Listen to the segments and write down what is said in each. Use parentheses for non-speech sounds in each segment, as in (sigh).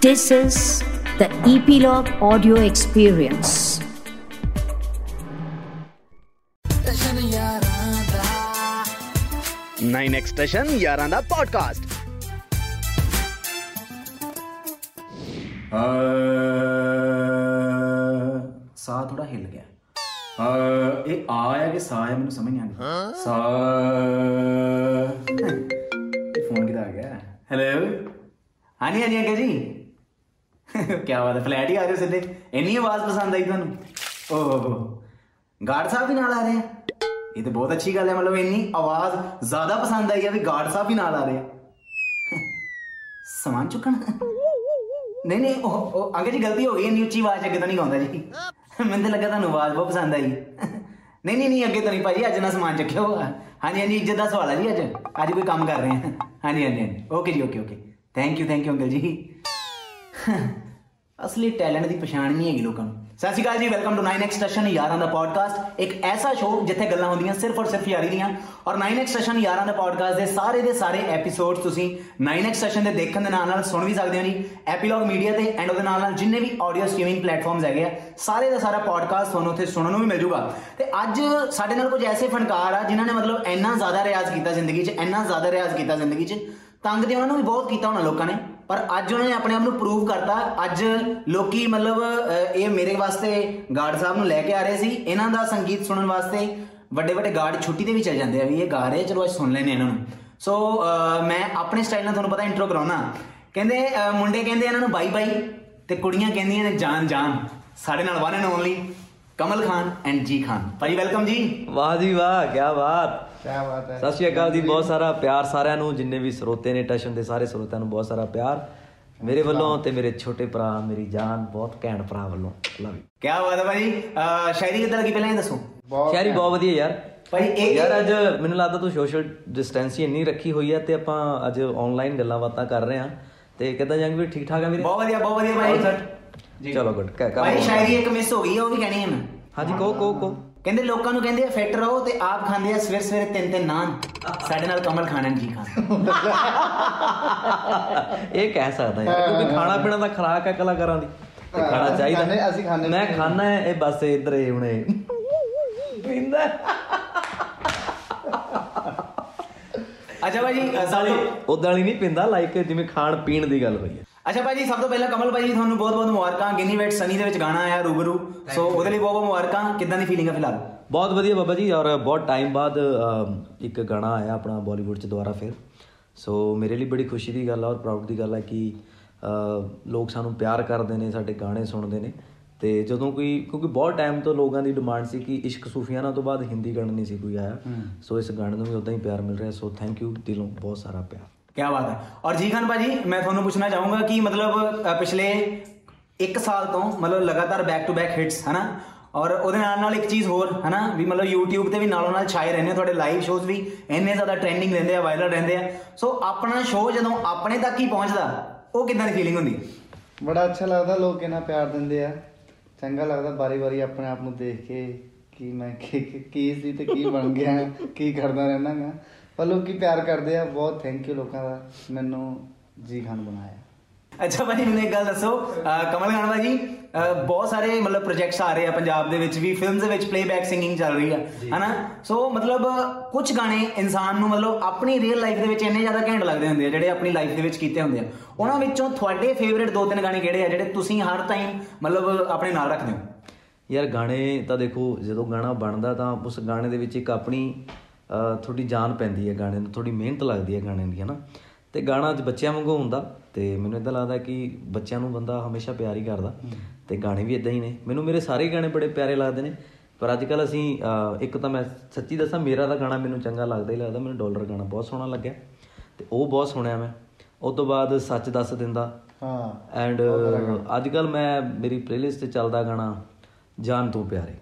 This is the Epilogue Audio Experience. Nine extension ਯਾਰਾਂ ਦਾ podcast ਸਾਹ ਥੋੜਾ ਹਿੱਲ ਗਿਆ ਇਹ ਆ ਹੈ ਕਿ ਸਾਹ ਹੈ ਮੈਨੂੰ ਸਮਝ ਨਹੀਂ ਆਉਂਦੀ ਸਾਹ ਫੋਨ ਕਿਦਾ ਆ ਗਿਆ ਹੈਲੋ ਹਾਂਜੀ ਹਾਂਜੀ ਅੰਕਲ ਜੀ ਕੀ ਬਾਤ ਹੈ ਫਲੈਟ ਹੀ ਆ ਰਹੇ ਹੋ ਸਿੱਧੇ। ਇੰਨੀ ਆਵਾਜ਼ ਪਸੰਦ ਆਈ ਤੁਹਾਨੂੰ? ਓਹ। ਗਾਰਡ ਸਾਹਿਬ ਵੀ ਨਾਲ ਆ ਰਹੇ ਆ? ਇਹ ਤਾਂ ਬਹੁਤ ਅੱਛੀ ਗੱਲ ਹੈ, ਮਤਲਬ ਇੰਨੀ ਆਵਾਜ਼ ਜ਼ਿਆਦਾ ਪਸੰਦ ਆਈ ਹੈ ਵੀ ਗਾਰਡ ਸਾਹਿਬ ਵੀ ਨਾਲ ਆ ਰਹੇ ਆ। ਸਮਾਨ ਚੁੱਕਣ? ਨਹੀਂ ਨਹੀਂ, ਉਹ ਉਹ, ਅੰਕਲ ਜੀ, ਗਲਤੀ ਹੋ ਗਈ, ਇੰਨੀ ਉੱਚੀ ਆਵਾਜ਼ ਅੱਗੇ ਤਾਂ ਨਹੀਂ ਗਾਉਂਦਾ ਜੀ। ਮੈਨੂੰ ਤਾਂ ਲੱਗਾ ਤੁਹਾਨੂੰ ਆਵਾਜ਼ ਬਹੁਤ ਪਸੰਦ ਆਈ। ਨਹੀਂ ਨਹੀਂ ਨਹੀਂ, ਅੱਗੇ ਤਾਂ ਨਹੀਂ ਭਾਜੀ, ਅੱਜ ਨਾ ਸਮਾਨ ਚੱਕਿਓ। ਹਾਂਜੀ ਹਾਂਜੀ, ਇੱਜ਼ਤ ਦਾ ਸਵਾਲ ਹੈ ਜੀ ਅੱਜ। ਅੱਜ ਕੋਈ ਕੰਮ ਕਰ ਰਹੇ ਹਾਂ ਹਾਂਜੀ ਹਾਂਜੀ ਹਾਂਜੀ। ਓਕੇ ਜੀ okay okay thank you thank you uncle ਜੀ। ਅਸਲੀ ਟੈਲੈਂਟ ਦੀ ਪਛਾਣ ਨਹੀਂ ਹੈਗੀ ਲੋਕਾਂ ਨੂੰ। ਸਤਿ ਸ਼੍ਰੀ ਅਕਾਲ ਜੀ ਵੈਲਕਮ ਟੂ 9x ਸੈਸ਼ਨ ਯਾਰਾਂ ਦਾ ਪੋਡਕਾਸਟ ਇੱਕ ਐਸਾ ਸ਼ੋਅ ਜਿੱਥੇ ਗੱਲਾਂ ਹੁੰਦੀਆਂ ਸਿਰਫ ਔਰ ਸਿਰਫ ਯਾਰੀ ਦੀਆਂ। ਔਰ 9x ਸੈਸ਼ਨ ਯਾਰਾਂ ਦਾ ਪੋਡਕਾਸਟ ਦੇ ਸਾਰੇ ਦੇ ਸਾਰੇ ਐਪੀਸੋਡਸ ਤੁਸੀਂ 9x ਸੈਸ਼ਨ ਦੇ ਦੇਖਣ ਦੇ ਨਾਲ ਨਾਲ ਸੁਣ ਵੀ ਸਕਦੇ ਹੋ ਜੀ ਐਪੀਲੌਗ ਮੀਡੀਆ ਤੇ ਐਂਡ ਉਹਦੇ ਨਾਲ ਨਾਲ ਜਿੰਨੇ ਵੀ ਆਡੀਓ ਸਟ੍ਰੀਮਿੰਗ ਪਲੇਟਫਾਰਮਸ ਹੈਗੇ ਆ, ਸਾਰੇ ਦਾ ਸਾਰਾ ਪੋਡਕਾਸਟ ਤੁਹਾਨੂੰ ਉੱਥੇ ਸੁਣਨ ਨੂੰ ਵੀ ਮਿਲ ਜੂਗਾ। ਤੇ ਅੱਜ ਸਾਡੇ ਨਾਲ ਕੁਝ ਐਸੇ ਫਨਕਾਰ ਆ ਜਿਨ੍ਹਾਂ ਨੇ ਮਤਲਬ ਇੰਨਾ ਜ਼ਿਆਦਾ ਰਿਆਜ਼ ਕੀਤਾ ਜ਼ਿੰਦਗੀ 'ਚ, ਇੰਨਾ ਜ਼ਿਆਦਾ ਰਿਆਜ਼ ਕੀਤਾ ਜ਼ਿੰਦਗੀ 'ਚ। ਤੰਗ ਤੇ ਉਹਨਾਂ ਨੂੰ ਵੀ ਬਹੁਤ ਕੀਤਾ ਹੋਣਾ ਲੋਕਾਂ ਨੇ। ਪਰ ਅੱਜ ਉਹਨਾਂ ਨੇ ਆਪਣੇ ਆਪ ਨੂੰ ਪ੍ਰੂਵ ਕਰਤਾ। ਅੱਜ ਲੋਕੀ ਮਤਲਬ ਅਹ, ਇਹ ਮੇਰੇ ਵਾਸਤੇ ਗਾਰਡ ਸਾਹਿਬ ਨੂੰ ਲੈ ਕੇ ਆ ਰਹੇ ਸੀ। ਇਹਨਾਂ ਦਾ ਸੰਗੀਤ ਸੁਣਨ ਵਾਸਤੇ ਵੱਡੇ ਵੱਡੇ ਗਾਰਡ ਛੁੱਟੀ ਤੇ ਵੀ ਚੱਲ ਜਾਂਦੇ ਆ ਵੀ ਇਹ ਗਾ ਰਹੇ ਆ, ਚਲੋ ਅੱਜ ਸੁਣ ਲੈਨੇ ਇਹਨਾਂ ਨੂੰ। ਸੋ ਅਹ, ਮੈਂ ਆਪਣੇ ਸਟਾਈਲ ਨਾਲ ਤੁਹਾਨੂੰ ਪਤਾ ਇੰਟਰੋ ਕਰਾਉਣਾ। ਕਹਿੰਦੇ ਅਹ, ਮੁੰਡੇ ਕਹਿੰਦੇ ਇਹਨਾਂ ਨੂੰ ਬਾਈ ਬਾਈ ਤੇ ਕੁੜੀਆਂ ਕਹਿੰਦੀਆਂ ਨੇ ਜਾਨ ਜਾਨ। ਸਾਡੇ ਨਾਲ one and only Kamal Khan and G Khan. Bhai welcome ਜੀ। ਵਾਹ ਜੀ ਵਾਹ ਕੀ ਬਾਤ। ਕਿਆ ਬਾਤ ਹੈ। ਸਤਿ ਸ਼੍ਰੀ ਅਕਾਲ ਜੀ ਬਹੁਤ ਸਾਰਾ ਪਿਆਰ ਸਾਰਿਆਂ ਨੂੰ ਜਿੰਨੇ ਵੀ ਸਰੋਤੇ ਨੇ ਟਸ਼ਨ ਦੇ ਸਾਰੇ ਸਰੋਤਿਆਂ ਨੂੰ ਬਹੁਤ ਸਾਰਾ ਪਿਆਰ। ਮੇਰੇ ਵੱਲੋਂ ਤੇ ਮੇਰੇ ਛੋਟੇ ਭਰਾ ਮੇਰੀ ਜਾਨ ਬਹੁਤ ਘੈਂਟ ਭਰਾ ਵੱਲੋਂ। ਲਵ ਯੂ ਕੀ ਬਾਤ ਹੈ ਭਾਈ। ਸ਼ਾਇਰੀ ਕਿੱਦਾਂ ਲੱਗੀ ਪਹਿਲਾਂ ਇਹ ਦੱਸੋ? ਸ਼ਾਇਰੀ ਬਹੁਤ ਵਧੀਆ ਯਾਰ। ਭਾਈ ਇਹ ਯਾਰ ਅੱਜ ਮੈਨੂੰ ਲੱਗਦਾ ਤੂੰ ਸੋਸ਼ਲ ਡਿਸਟੈਂਸਿੰਗ ਇੰਨੀ ਰੱਖੀ ਹੋਈ ਹੈ ਤੇ ਆਪਾਂ ਅੱਜ ਆਨਲਾਈਨ ਗੱਲਾਂ ਬਾਤਾਂ ਕਰ ਰਹੇ ਹਾਂ। ਤੇ ਕਿਦਾਂ ਜੰਗ ਵੀ ਠੀਕ ਠਾਕ ਆ ਵੀਰੇ? ਬਹੁਤ ਵਧੀਆ ਬਹੁਤ ਵਧੀਆ ਭਾਈ। ਜੀ। ਚਲੋ ਗੁੱਡ ਕਰ ਭਾਈ ਸ਼ਾਇਰੀ ਇੱਕ ਮਿਸ ਹੋ ਗਈ ਹੈ ਉਹ ਵੀ ਕਹਿਣੀ ਹੈ ਮੈਂ ਹਾਂਜੀ ਕੋ ਕੋ ਕੋ ਕਹਿੰਦੇ ਲੋਕਾਂ ਨੂੰ ਕਹਿੰਦੇ ਆ ਫਿੱਟ ਰਹੋ ਤੇ ਆਪ ਖਾਂਦੇ ਆ ਸਵੇਰ ਸਵੇਰੇ ਤਿੰਨ ਤਿੰਨ ਨਾਨ। ਸਾਡੇ ਨਾਲ ਕਮਲ ਖਾਨ and ਜੀ ਖਾਨ ਇਹ ਕਹਿ ਸਕਦਾ ਯਾਰ ਕਿਉਂਕਿ ਖਾਣਾ ਪੀਣਾ ਦਾ ਖਰਾਕ ਹੈ ਕਲਾਕਾਰਾਂ ਦੀ। ਤੇ ਖਾਣਾ ਚਾਹੀਦਾ। ਖਾਂਦੇ- ਅਸੀਂ ਖਾਂਦੇ ਮੈਂ ਖਾਣਾ ਹੈ ਇਹ ਬਸ ਇਧਰ ਹੀ ਹੁਣੇ। ਪੀਂਦਾ। ਅੱਛਾ ਸਭ ਤੋਂ ਉਦਾਂ ਵਾਲੀ ਨਹੀਂ ਪੀਂਦਾ ਲਾਈਕ ਜਿਵੇਂ ਖਾਣ ਪੀਣ ਦੀ ਗੱਲ ਹੋਈ ਹੈ। ਅੱਛਾ ਭਾਜੀ ਸਭ ਤੋਂ ਪਹਿਲਾਂ ਕਮਲ ਭਾਜੀ ਤੁਹਾਨੂੰ ਬਹੁਤ ਬਹੁਤ ਮੁਬਾਰਕਾਂ। ਗਿਨੀ ਵੇਟ ਸਨੀ ਦੇ ਵਿੱਚ ਗਾਣਾ ਆਇਆ ਰੂਬਰੂ। ਸੋ ਉਹਦੇ ਲਈ ਬਹੁਤ ਬਹੁਤ ਮੁਬਾਰਕਾਂ। ਕਿੱਦਾਂ ਦੀ ਫੀਲਿੰਗ ਹੈ ਫਿਲਹਾਲ? ਬਹੁਤ ਵਧੀਆ ਬਾਬਾ ਜੀ ਔਰ ਬਹੁਤ ਟਾਈਮ ਬਾਅਦ ਇੱਕ ਗਾਣਾ ਆਇਆ ਆਪਣਾ ਬਾਲੀਵੁੱਡ 'ਚ ਦੁਬਾਰਾ ਫਿਰ। ਸੋ ਮੇਰੇ ਲਈ ਬੜੀ ਖੁਸ਼ੀ ਦੀ ਗੱਲ ਆ ਔਰ ਪ੍ਰਾਊਡ ਦੀ ਗੱਲ ਹੈ ਕਿ ਲੋਕ ਸਾਨੂੰ ਪਿਆਰ ਕਰਦੇ ਨੇ ਸਾਡੇ ਗਾਣੇ ਸੁਣਦੇ ਨੇ। ਤੇ ਜਦੋਂ ਕੋਈ ਕਿਉਂਕਿ ਬਹੁਤ ਟਾਈਮ ਤੋਂ ਲੋਕਾਂ ਦੀ ਡਿਮਾਂਡ ਸੀ ਕਿ ਇਸ਼ਕ ਸੂਫੀਆਨਾ ਤੋਂ ਬਾਅਦ ਹਿੰਦੀ ਗਾਣਾ ਨਹੀਂ ਸੀ ਕੋਈ ਆਇਆ। ਸੋ ਇਸ ਗਾਣੇ ਨੂੰ ਵੀ ਉਦਾਂ ਹੀ ਪਿਆਰ ਮਿਲ ਰਿਹਾ। ਸੋ ਥੈਂਕ ਯੂ ਦਿਲੋਂ ਬਹੁਤ ਸਾਰਾ ਪਿਆਰ। ਕੀ ਬਾਤ ਹੈ। ਔਰ ਜੀ ਖਾਨ ਭਾਜੀ ਮੈਂ ਤੁਹਾਨੂੰ ਪੁੱਛਣਾ ਚਾਹੂੰਗਾ ਕਿ ਮਤਲਬ ਪਿਛਲੇ 1 ਸਾਲ ਤੋਂ ਮਤਲਬ ਲਗਾਤਾਰ ਬੈਕ ਟੂ ਬੈਕ ਹਿੱਟਸ ਹਨਾ? ਔਰ ਉਹਦੇ ਨਾਲ ਨਾਲ ਇੱਕ ਚੀਜ਼ ਹੋਰ ਹਨਾ? ਵੀ ਮਤਲਬ YouTube ਤੇ ਵੀ ਨਾਲੋਂ ਨਾਲ ਛਾਏ ਰਹਿੰਦੇ ਆ, ਤੁਹਾਡੇ ਲਾਈਵ ਸ਼ੋਜ਼ ਵੀ ਇੰਨੇ ਜ਼ਿਆਦਾ ਟ੍ਰੈਂਡਿੰਗ ਰਹਿੰਦੇ ਆ ਵਾਇਰਲ ਰਹਿੰਦੇ ਆ। ਸੋ ਆਪਣਾ ਸ਼ੋਅ ਜਦੋਂ ਆਪਣੇ ਤੱਕ ਹੀ ਪਹੁੰਚਦਾ ਉਹ ਕਿੱਦਾਂ ਦੀ ਫੀਲਿੰਗ ਹੁੰਦੀ? ਬੜਾ ਅੱਛਾ ਲੱਗਦਾ ਲੋਕ ਇਹਨਾਂ ਪਿਆਰ ਦਿੰਦੇ ਆ। ਚੰਗਾ ਲੱਗਦਾ ਬਾਰੀ-ਬਾਰੀ ਆਪਣੇ ਆਪ ਨੂੰ ਦੇਖ ਕੇ ਕਿ ਮੈਂ ਕੀ ਕੀ- ਕੀ ਸੀ ਤੇ ਕੀ ਬਣ ਗਿਆ (laughs) ਕੀ ਕਰਦਾ ਰਹਿਣਾ ਮੈਂ ਪਰ ਲੋਕੀ ਪਿਆਰ ਕਰਦੇ ਆ ਬਹੁਤ ਥੈਂਕ ਯੂ ਲੋਕਾਂ ਦਾ ਮੈਨੂੰ ਜੀ ਖਾਨ ਬਣਾਇਆ। ਅੱਛਾ ਭਾਜੀ ਮੈਨੂੰ ਇੱਕ ਗੱਲ ਦੱਸੋ ਕਮਲ ਖਾਨ ਭਾਜੀ ਬਹੁਤ ਸਾਰੇ ਮਤਲਬ ਪ੍ਰੋਜੈਕਟਸ ਆ ਰਹੇ ਆ ਪੰਜਾਬ ਦੇ ਵਿੱਚ ਵੀ ਫਿਲਮਸ ਦੇ ਵਿੱਚ ਪਲੇਬੈਕ ਸਿੰਗਿੰਗ ਚੱਲ ਰਹੀ ਆ ਹਨਾ? ਸੋ ਮਤਲਬ ਕੁਝ ਗਾਣੇ ਇਨਸਾਨ ਨੂੰ ਮਤਲਬ ਆਪਣੀ ਰੀਅਲ ਲਾਈਫ ਦੇ ਵਿੱਚ ਇੰਨੇ ਜ਼ਿਆਦਾ ਘੈਂਟ ਲੱਗਦੇ ਹੁੰਦੇ ਆ ਜਿਹੜੇ ਆਪਣੀ ਲਾਈਫ ਦੇ ਵਿੱਚ ਕੀਤੇ ਹੁੰਦੇ ਆ। ਉਹਨਾਂ ਵਿੱਚੋਂ ਤੁਹਾਡੇ ਫੇਵਰਿਟ ਦੋ ਤਿੰਨ ਗਾਣੇ ਕਿਹੜੇ ਆ ਜਿਹੜੇ ਤੁਸੀਂ ਹਰ ਟਾਈਮ ਮਤਲਬ ਆਪਣੇ ਨਾਲ ਰੱਖਦੇ ਹੋ? ਯਾਰ ਗਾਣੇ ਤਾਂ ਦੇਖੋ ਜਦੋਂ ਗਾਣਾ ਬਣਦਾ ਤਾਂ ਉਸ ਗਾਣੇ ਦੇ ਵਿੱਚ ਇੱਕ ਆਪਣੀ ਥੋੜੀ ਜਾਨ ਪੈਂਦੀ ਹੈ ਗਾਣੇ ਨੂੰ ਥੋੜੀ ਮਿਹਨਤ ਲੱਗਦੀ ਹੈ ਗਾਣੇ ਦੀ ਹਨਾ ਤੇ ਗਾਣਾ ਅੱਜ ਬੱਚਿਆਂ ਵਾਂਗੂ ਹੁੰਦਾ ਤੇ ਮੈਨੂੰ ਇਦਾਂ ਲੱਗਦਾ ਕਿ ਬੱਚਿਆਂ ਨੂੰ ਬੰਦਾ ਹਮੇਸ਼ਾ ਪਿਆਰ ਹੀ ਕਰਦਾ ਤੇ ਗਾਣੇ ਵੀ ਇਦਾਂ ਹੀ ਨੇ। ਮੈਨੂੰ ਮੇਰੇ ਸਾਰੇ ਗਾਣੇ ਬੜੇ ਪਿਆਰੇ ਲੱਗਦੇ ਨੇ ਪਰ ਅੱਜ ਕੱਲ ਅਸੀਂ ਇੱਕ ਤਾਂ ਮੈਂ ਸੱਚੀ ਦੱਸਾਂ ਮੇਰਾ ਤਾਂ ਗਾਣਾ ਮੈਨੂੰ ਚੰਗਾ ਲੱਗਦਾ ਹੀ ਲੱਗਦਾ ਮੈਨੂੰ ਡਾਲਰ ਗਾਣਾ ਬਹੁਤ ਸੋਹਣਾ ਲੱਗਿਆ ਤੇ ਉਹ ਬਹੁਤ ਸੁਣਿਆ ਮੈਂ। ਉਸ ਤੋਂ ਬਾਅਦ ਸੱਚ ਦੱਸ ਦਿੰਦਾ ਹਾਂ ਐਂਡ ਅੱਜ ਕੱਲ ਮੈਂ ਮੇਰੀ ਪਲੇਲਿਸਟ ਤੇ ਚੱਲਦਾ ਗਾਣਾ ਜਾਨ ਤੂੰ ਪਿਆਰੇ।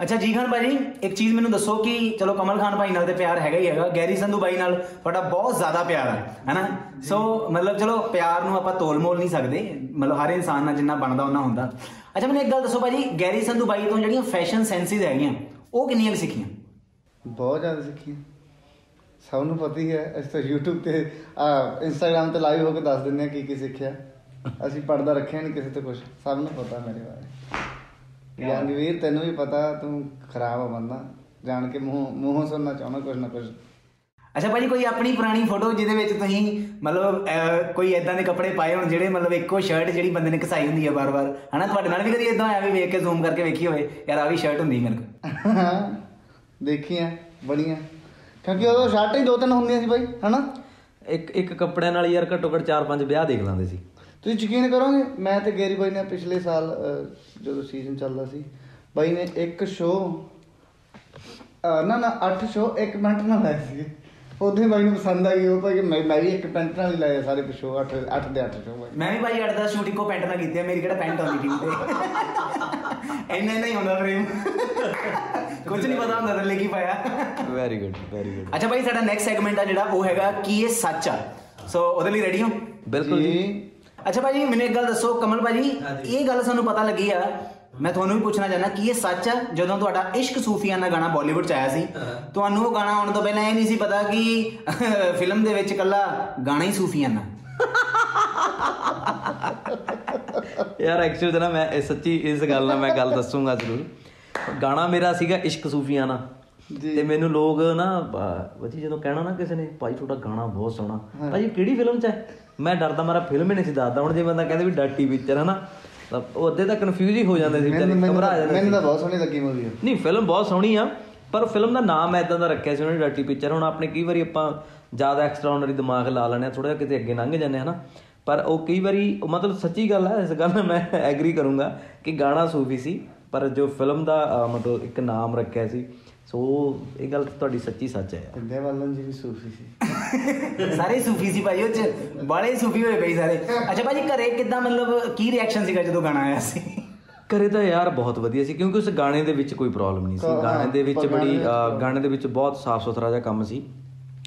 ਅੱਛਾ ਜੀ ਖਾਨ ਭਾਜੀ ਇੱਕ ਚੀਜ਼ ਮੈਨੂੰ ਦੱਸੋ ਕਿ ਚਲੋ ਕਮਲ ਖਾਨ ਭਾਈ ਨਾਲ ਤੇ ਪਿਆਰ ਹੈਗਾ ਹੀ ਹੈਗਾ ਗੈਰੀ ਸੰਧੂ ਬਾਈ ਨਾਲ ਤੁਹਾਡਾ ਬਹੁਤ ਜ਼ਿਆਦਾ ਪਿਆਰ ਹੈ ਹੈਨਾ ਸੋ ਮਤਲਬ ਚਲੋ ਪਿਆਰ ਨੂੰ ਆਪਾਂ ਤੋਲ ਮੋਲ ਨਹੀਂ ਸਕਦੇ ਮਤਲਬ ਹਰ ਇਨਸਾਨ ਨਾਲ ਜਿੰਨਾ ਬਣਦਾ ਉਹਨਾਂ ਹੁੰਦਾ। ਅੱਛਾ ਮੈਨੂੰ ਇੱਕ ਗੱਲ ਦੱਸੋ ਭਾਜੀ ਗੈਰੀ ਸੰਧੂ ਬਾਈ ਤੋਂ ਜਿਹੜੀਆਂ ਫੈਸ਼ਨ ਸੈਂਸਿਸ ਹੈਗੀਆਂ ਉਹ ਕਿੰਨੀਆਂ ਸਿੱਖੀਆਂ? ਬਹੁਤ ਜ਼ਿਆਦਾ ਸਿੱਖੀ ਸਭ ਨੂੰ ਪਤਾ ਹੀ ਹੈ ਅਸੀਂ ਤਾਂ YouTube ਤੇ ਇੰਸਟਾਗ੍ਰam ਤੇ ਲਾਈਵ ਹੋ ਕੇ ਦੱਸ ਦਿੰਦੇ ਆ ਕੀ ਕੀ ਸਿੱਖਿਆ। ਅਸੀਂ ਪਰਦਾ ਰੱਖਿਆ ਨਹੀਂ ਕਿਸੇ ਤੇ ਕੁਝ ਸਭ ਨੂੰ ਪਤਾ ਮੇਰੇ ਬਾਰੇ। ਯਾਨਵੀਰ ਤੈਨੂੰ ਵੀ ਪਤਾ ਤੂੰ ਖਰਾਬ ਆ ਬੰਦਾ। ਜਾਣ ਕੇ ਮੂੰਹ ਮੂੰਹੋਂ ਸੁਣਨਾ ਚਾਹੁੰਦਾ ਕੁਝ ਨਾ ਕੁਝ ਅੱਛਾ ਭਾਜੀ ਕੋਈ ਆਪਣੀ ਪੁਰਾਣੀ ਫੋਟੋ ਜਿਹਦੇ ਵਿੱਚ ਤੁਸੀਂ ਮਤਲਬ ਕੋਈ ਐਦਾਂ ਦੇ ਕੱਪੜੇ ਪਾਏ ਹੋਣ ਜਿਹੜੇ ਮਤਲਬ ਇੱਕੋ ਸ਼ਰਟ ਜਿਹੜੀ ਬੰਦੇ ਨੇ ਘਸਾਈ ਹੁੰਦੀ ਹੈ ਬਾਰ-ਬਾਰ ਹਨਾ ਤੁਹਾਡੇ ਨਾਲ ਵੀ ਕਦੀ ਇਦਾਂ ਆਇਆ ਵੀ ਵੇਖ ਕੇ ਜ਼ੂਮ ਕਰਕੇ ਵੇਖੀ ਹੋਵੇ ਯਾਰ ਆ ਵੀ ਸ਼ਰਟ ਹੁੰਦੀ ਮੇਰੇ ਕੋਲ? (laughs) ਦੇਖੀਆਂ ਬੜੀਆਂ। ਕਿਉਂਕਿ ਉਦੋਂ ਸ਼ਰਟਾਂ ਹੀ ਦੋ ਤਿੰਨ ਹੁੰਦੀਆਂ ਸੀ ਬਾਈ ਹਨਾ? ਇੱਕ ਇੱਕ ਕੱਪੜਿਆਂ ਨਾਲ ਯਾਰ ਘੱਟੋ ਘੱਟ 4-5 ਵਿਆਹ ਦੇਖ ਲਾਂਦੇ ਸੀ। ਤੁਸੀਂ ਯਕੀਨ ਕਰੋਗੇ ਮੈਂ ਤੇ ਗੇਰੀ ਬਾਈ ਨੇ ਪਿਛਲੇ ਸਾਲ ਜਦੋਂ ਸੀਜ਼ਨ ਚੱਲਦਾ ਸੀ ਬਾਈ ਨੇ ਇੱਕ ਸ਼ੋਅ ਨਾ ਨਾ 8 ਸ਼ੋਅ ਇੱਕ ਮਿੰਟ ਨਾਲ ਲਾਏ ਸੀ ਉਹਦੇ ਬਾਈ ਨੂੰ ਪਸੰਦ ਆ ਗਈ ਉਹ ਭਾਈ ਮੈਂ ਮੈਂ ਵੀ ਇੱਕ ਪੈਂਟ ਨਾਲ ਹੀ ਲਾਏ ਆ ਸਾਰੇ ਸ਼ੋਅ 8 8 ਦੇ 8 ਸ਼ੋਅ ਬਾਈ। ਮੈਂ ਵੀ ਭਾਈ ਅੱਡ ਦਾ ਸ਼ੂਟ ਇੱਕੋ ਪੈਂਟ ਨਾਲ ਕੀਤੀ ਆ ਮੇਰੀ ਕਿਹੜਾ ਪੈਂਟ ਆਉਂਦੀ ਟੀਮ ਤੇ। ਇੰਨਾ ਇੰਨਾ ਹੀ ਹੁੰਦਾ ਫਰੇਮ ਕੁਝ ਨਹੀਂ ਪਤਾ ਹੁੰਦਾ ਥੱਲੇ ਕੀ ਪਾਇਆ। ਵੈਰੀ ਗੁੱਡ ਵੈਰੀ ਗੁੱਡ ਅੱਛਾ ਭਾਈ ਸਾਡਾ ਨੈਕਸਟ ਸੈਗਮੈਂਟ ਆ ਜਿਹੜਾ ਉਹ ਹੈਗਾ ਕੀ ਇਹ ਸੱਚ ਆ? ਸੋ ਉਹਦੇ ਲਈ ਰੈਡੀ ਹੋ? ਬਿਲਕੁਲ ਜੀ। ਅੱਛਾ ਭਾਜੀ ਮੈਨੂੰ ਇੱਕ ਗੱਲ ਦੱਸੋ ਕਮਲ ਭਾਜੀ ਇਹ ਗੱਲ ਸਾਨੂੰ ਪਤਾ ਲੱਗੀ ਆ। ਮੈਂ ਤੁਹਾਨੂੰ ਵੀ ਪੁੱਛਣਾ ਚਾਹੁੰਦਾ ਕਿ ਇਹ ਸੱਚ ਆ? ਜਦੋਂ ਤੁਹਾਡਾ ਇਸ਼ਕ ਸੂਫੀਆਨਾ ਗਾਣਾ ਬਾਲੀਵੁੱਡ ਚ ਆਇਆ ਸੀ ਤੁਹਾਨੂੰ ਉਹ ਗਾਣਾ ਆਉਣ ਤੋਂ ਪਹਿਲਾਂ ਇਹ ਨਹੀਂ ਸੀ ਪਤਾ ਕਿ ਫਿਲਮ ਦੇ ਵਿੱਚ ਇਕੱਲਾ ਗਾਣਾ ਹੀ ਸੂਫੀਆਨਾ ਯਾਰ ਐਕਚੁਅਲੀ ਨਾ ਮੈਂ ਇਹ ਸੱਚੀ ਇਸ ਗੱਲ ਨਾਲ ਮੈਂ ਗੱਲ ਦੱਸੂਗਾ ਜ਼ਰੂਰ। ਗਾਣਾ ਮੇਰਾ ਸੀਗਾ ਇਸ਼ਕ ਸੂਫੀਆਨਾ। ਤੇ ਮੈਨੂੰ ਲੋਕ ਨਾ ਵਜੀ ਜਦੋਂ ਕਹਿਣਾ ਨਾ ਕਿਸੇ ਨੇ ਭਾਈ ਤੁਹਾਡਾ ਗਾਣਾ ਬਹੁਤ ਸੋਹਣਾ। ਭਾਈ ਇਹ ਕਿਹੜੀ ਫਿਲਮ ਚ ਹੈ? ਮੈਂ ਡਰਦਾ ਮਾਰਾ ਫਿਲਮ ਹੀ ਨਹੀਂ ਸੀ ਦੱਸਦਾ। ਹੁਣ ਜੇ ਬੰਦਾ ਕਹਿੰਦੇ ਵੀ ਡਾਟੀ ਪਿਕਚਰ ਹੈ ਨਾ ਉਹ ਅੱਧੇ ਤਾਂ ਕਨਫਿਊਜ਼ ਹੀ ਹੋ ਜਾਂਦੇ ਸੀ ਮੈਨੂੰ ਵਿਚਾਰੇ ਮੈਨੂੰ ਘਬਰਾ ਜਾਂਦੇ ਮੈਨੂੰ ਸੀ। ਤਾਂ ਬਹੁਤ ਸੋਹਣੀ ਲੱਗੀ ਮੂਵੀ ਨਹੀਂ ਫਿਲਮ ਬਹੁਤ ਸੋਹਣੀ ਆ ਪਰ ਫਿਲਮ ਦਾ ਨਾਮ ਐਦਾਂ ਦਾ ਰੱਖਿਆ ਸੀ ਉਹਨੇ ਡਾਟੀ ਪਿਕਚਰ ਹੁਣ ਆਪਣੇ ਕਈ ਵਾਰੀ ਆਪਾਂ ਜ਼ਿਆਦਾ ਐਕਸਟਰਾਆਰਡਨਰੀ ਦਿਮਾਗ ਲਾ ਲੈਂਦੇ ਆ ਥੋੜਾ ਜਿਹਾ ਕਿਤੇ ਅੱਗੇ ਲੰਘ ਜਾਂਦੇ ਆ ਨਾ ਪਰ ਉਹ ਕਈ ਵਾਰੀ ਮਤਲਬ ਸੱਚੀ ਗੱਲ ਹੈ ਇਸ ਗੱਲ ਨਾਲ ਮੈਂ ਐਗਰੀ ਕਰੂੰਗਾ ਕਿ ਗਾਣਾ ਸੂਫੀ ਸੀ ਪਰ ਜੋ ਫਿਲਮ ਦਾ ਮਤਲਬ ਇੱਕ ਨਾਮ ਰੱਖਿਆ ਸੀ ਸੋ ਇਹ ਗੱਲ ਤੁਹਾਡੀ ਸੱਚੀ ਸੱਚ ਹੈ। ਯਾਰ। ਇੰਦੇ ਵੱਲੋਂ ਜੀ ਵੀ ਸੂਫੀ ਸੀ। ਸਾਰੇ ਸੂਫੀ ਸੀ ਭਾਈ ਉਹ ਚ ਬਾਲੇ ਸੂਫੀ ਹੋਏ ਪਈ ਸਾਰੇ। ਅੱਛਾ ਭਾਜੀ ਘਰੇ ਕਿੱਦਾਂ ਮਤਲਬ ਕੀ ਰਿਐਕਸ਼ਨ ਸੀਗਾ ਜਦੋਂ ਗਾਣਾ ਆਇਆ ਸੀ? ਘਰੇ ਤਾਂ ਯਾਰ ਬਹੁਤ ਵਧੀਆ ਸੀ ਕਿਉਂਕਿ ਉਸ ਗਾਣੇ ਦੇ ਵਿੱਚ ਕੋਈ ਪ੍ਰੋਬਲਮ ਨਹੀਂ ਸੀ। ਗਾਣੇ ਦੇ ਵਿੱਚ ਬੜੀ ਗਾਣੇ ਦੇ ਵਿੱਚ ਬਹੁਤ ਸਾਫ਼ ਸੁਥਰਾ ਜਿਹਾ ਕੰਮ ਸੀ।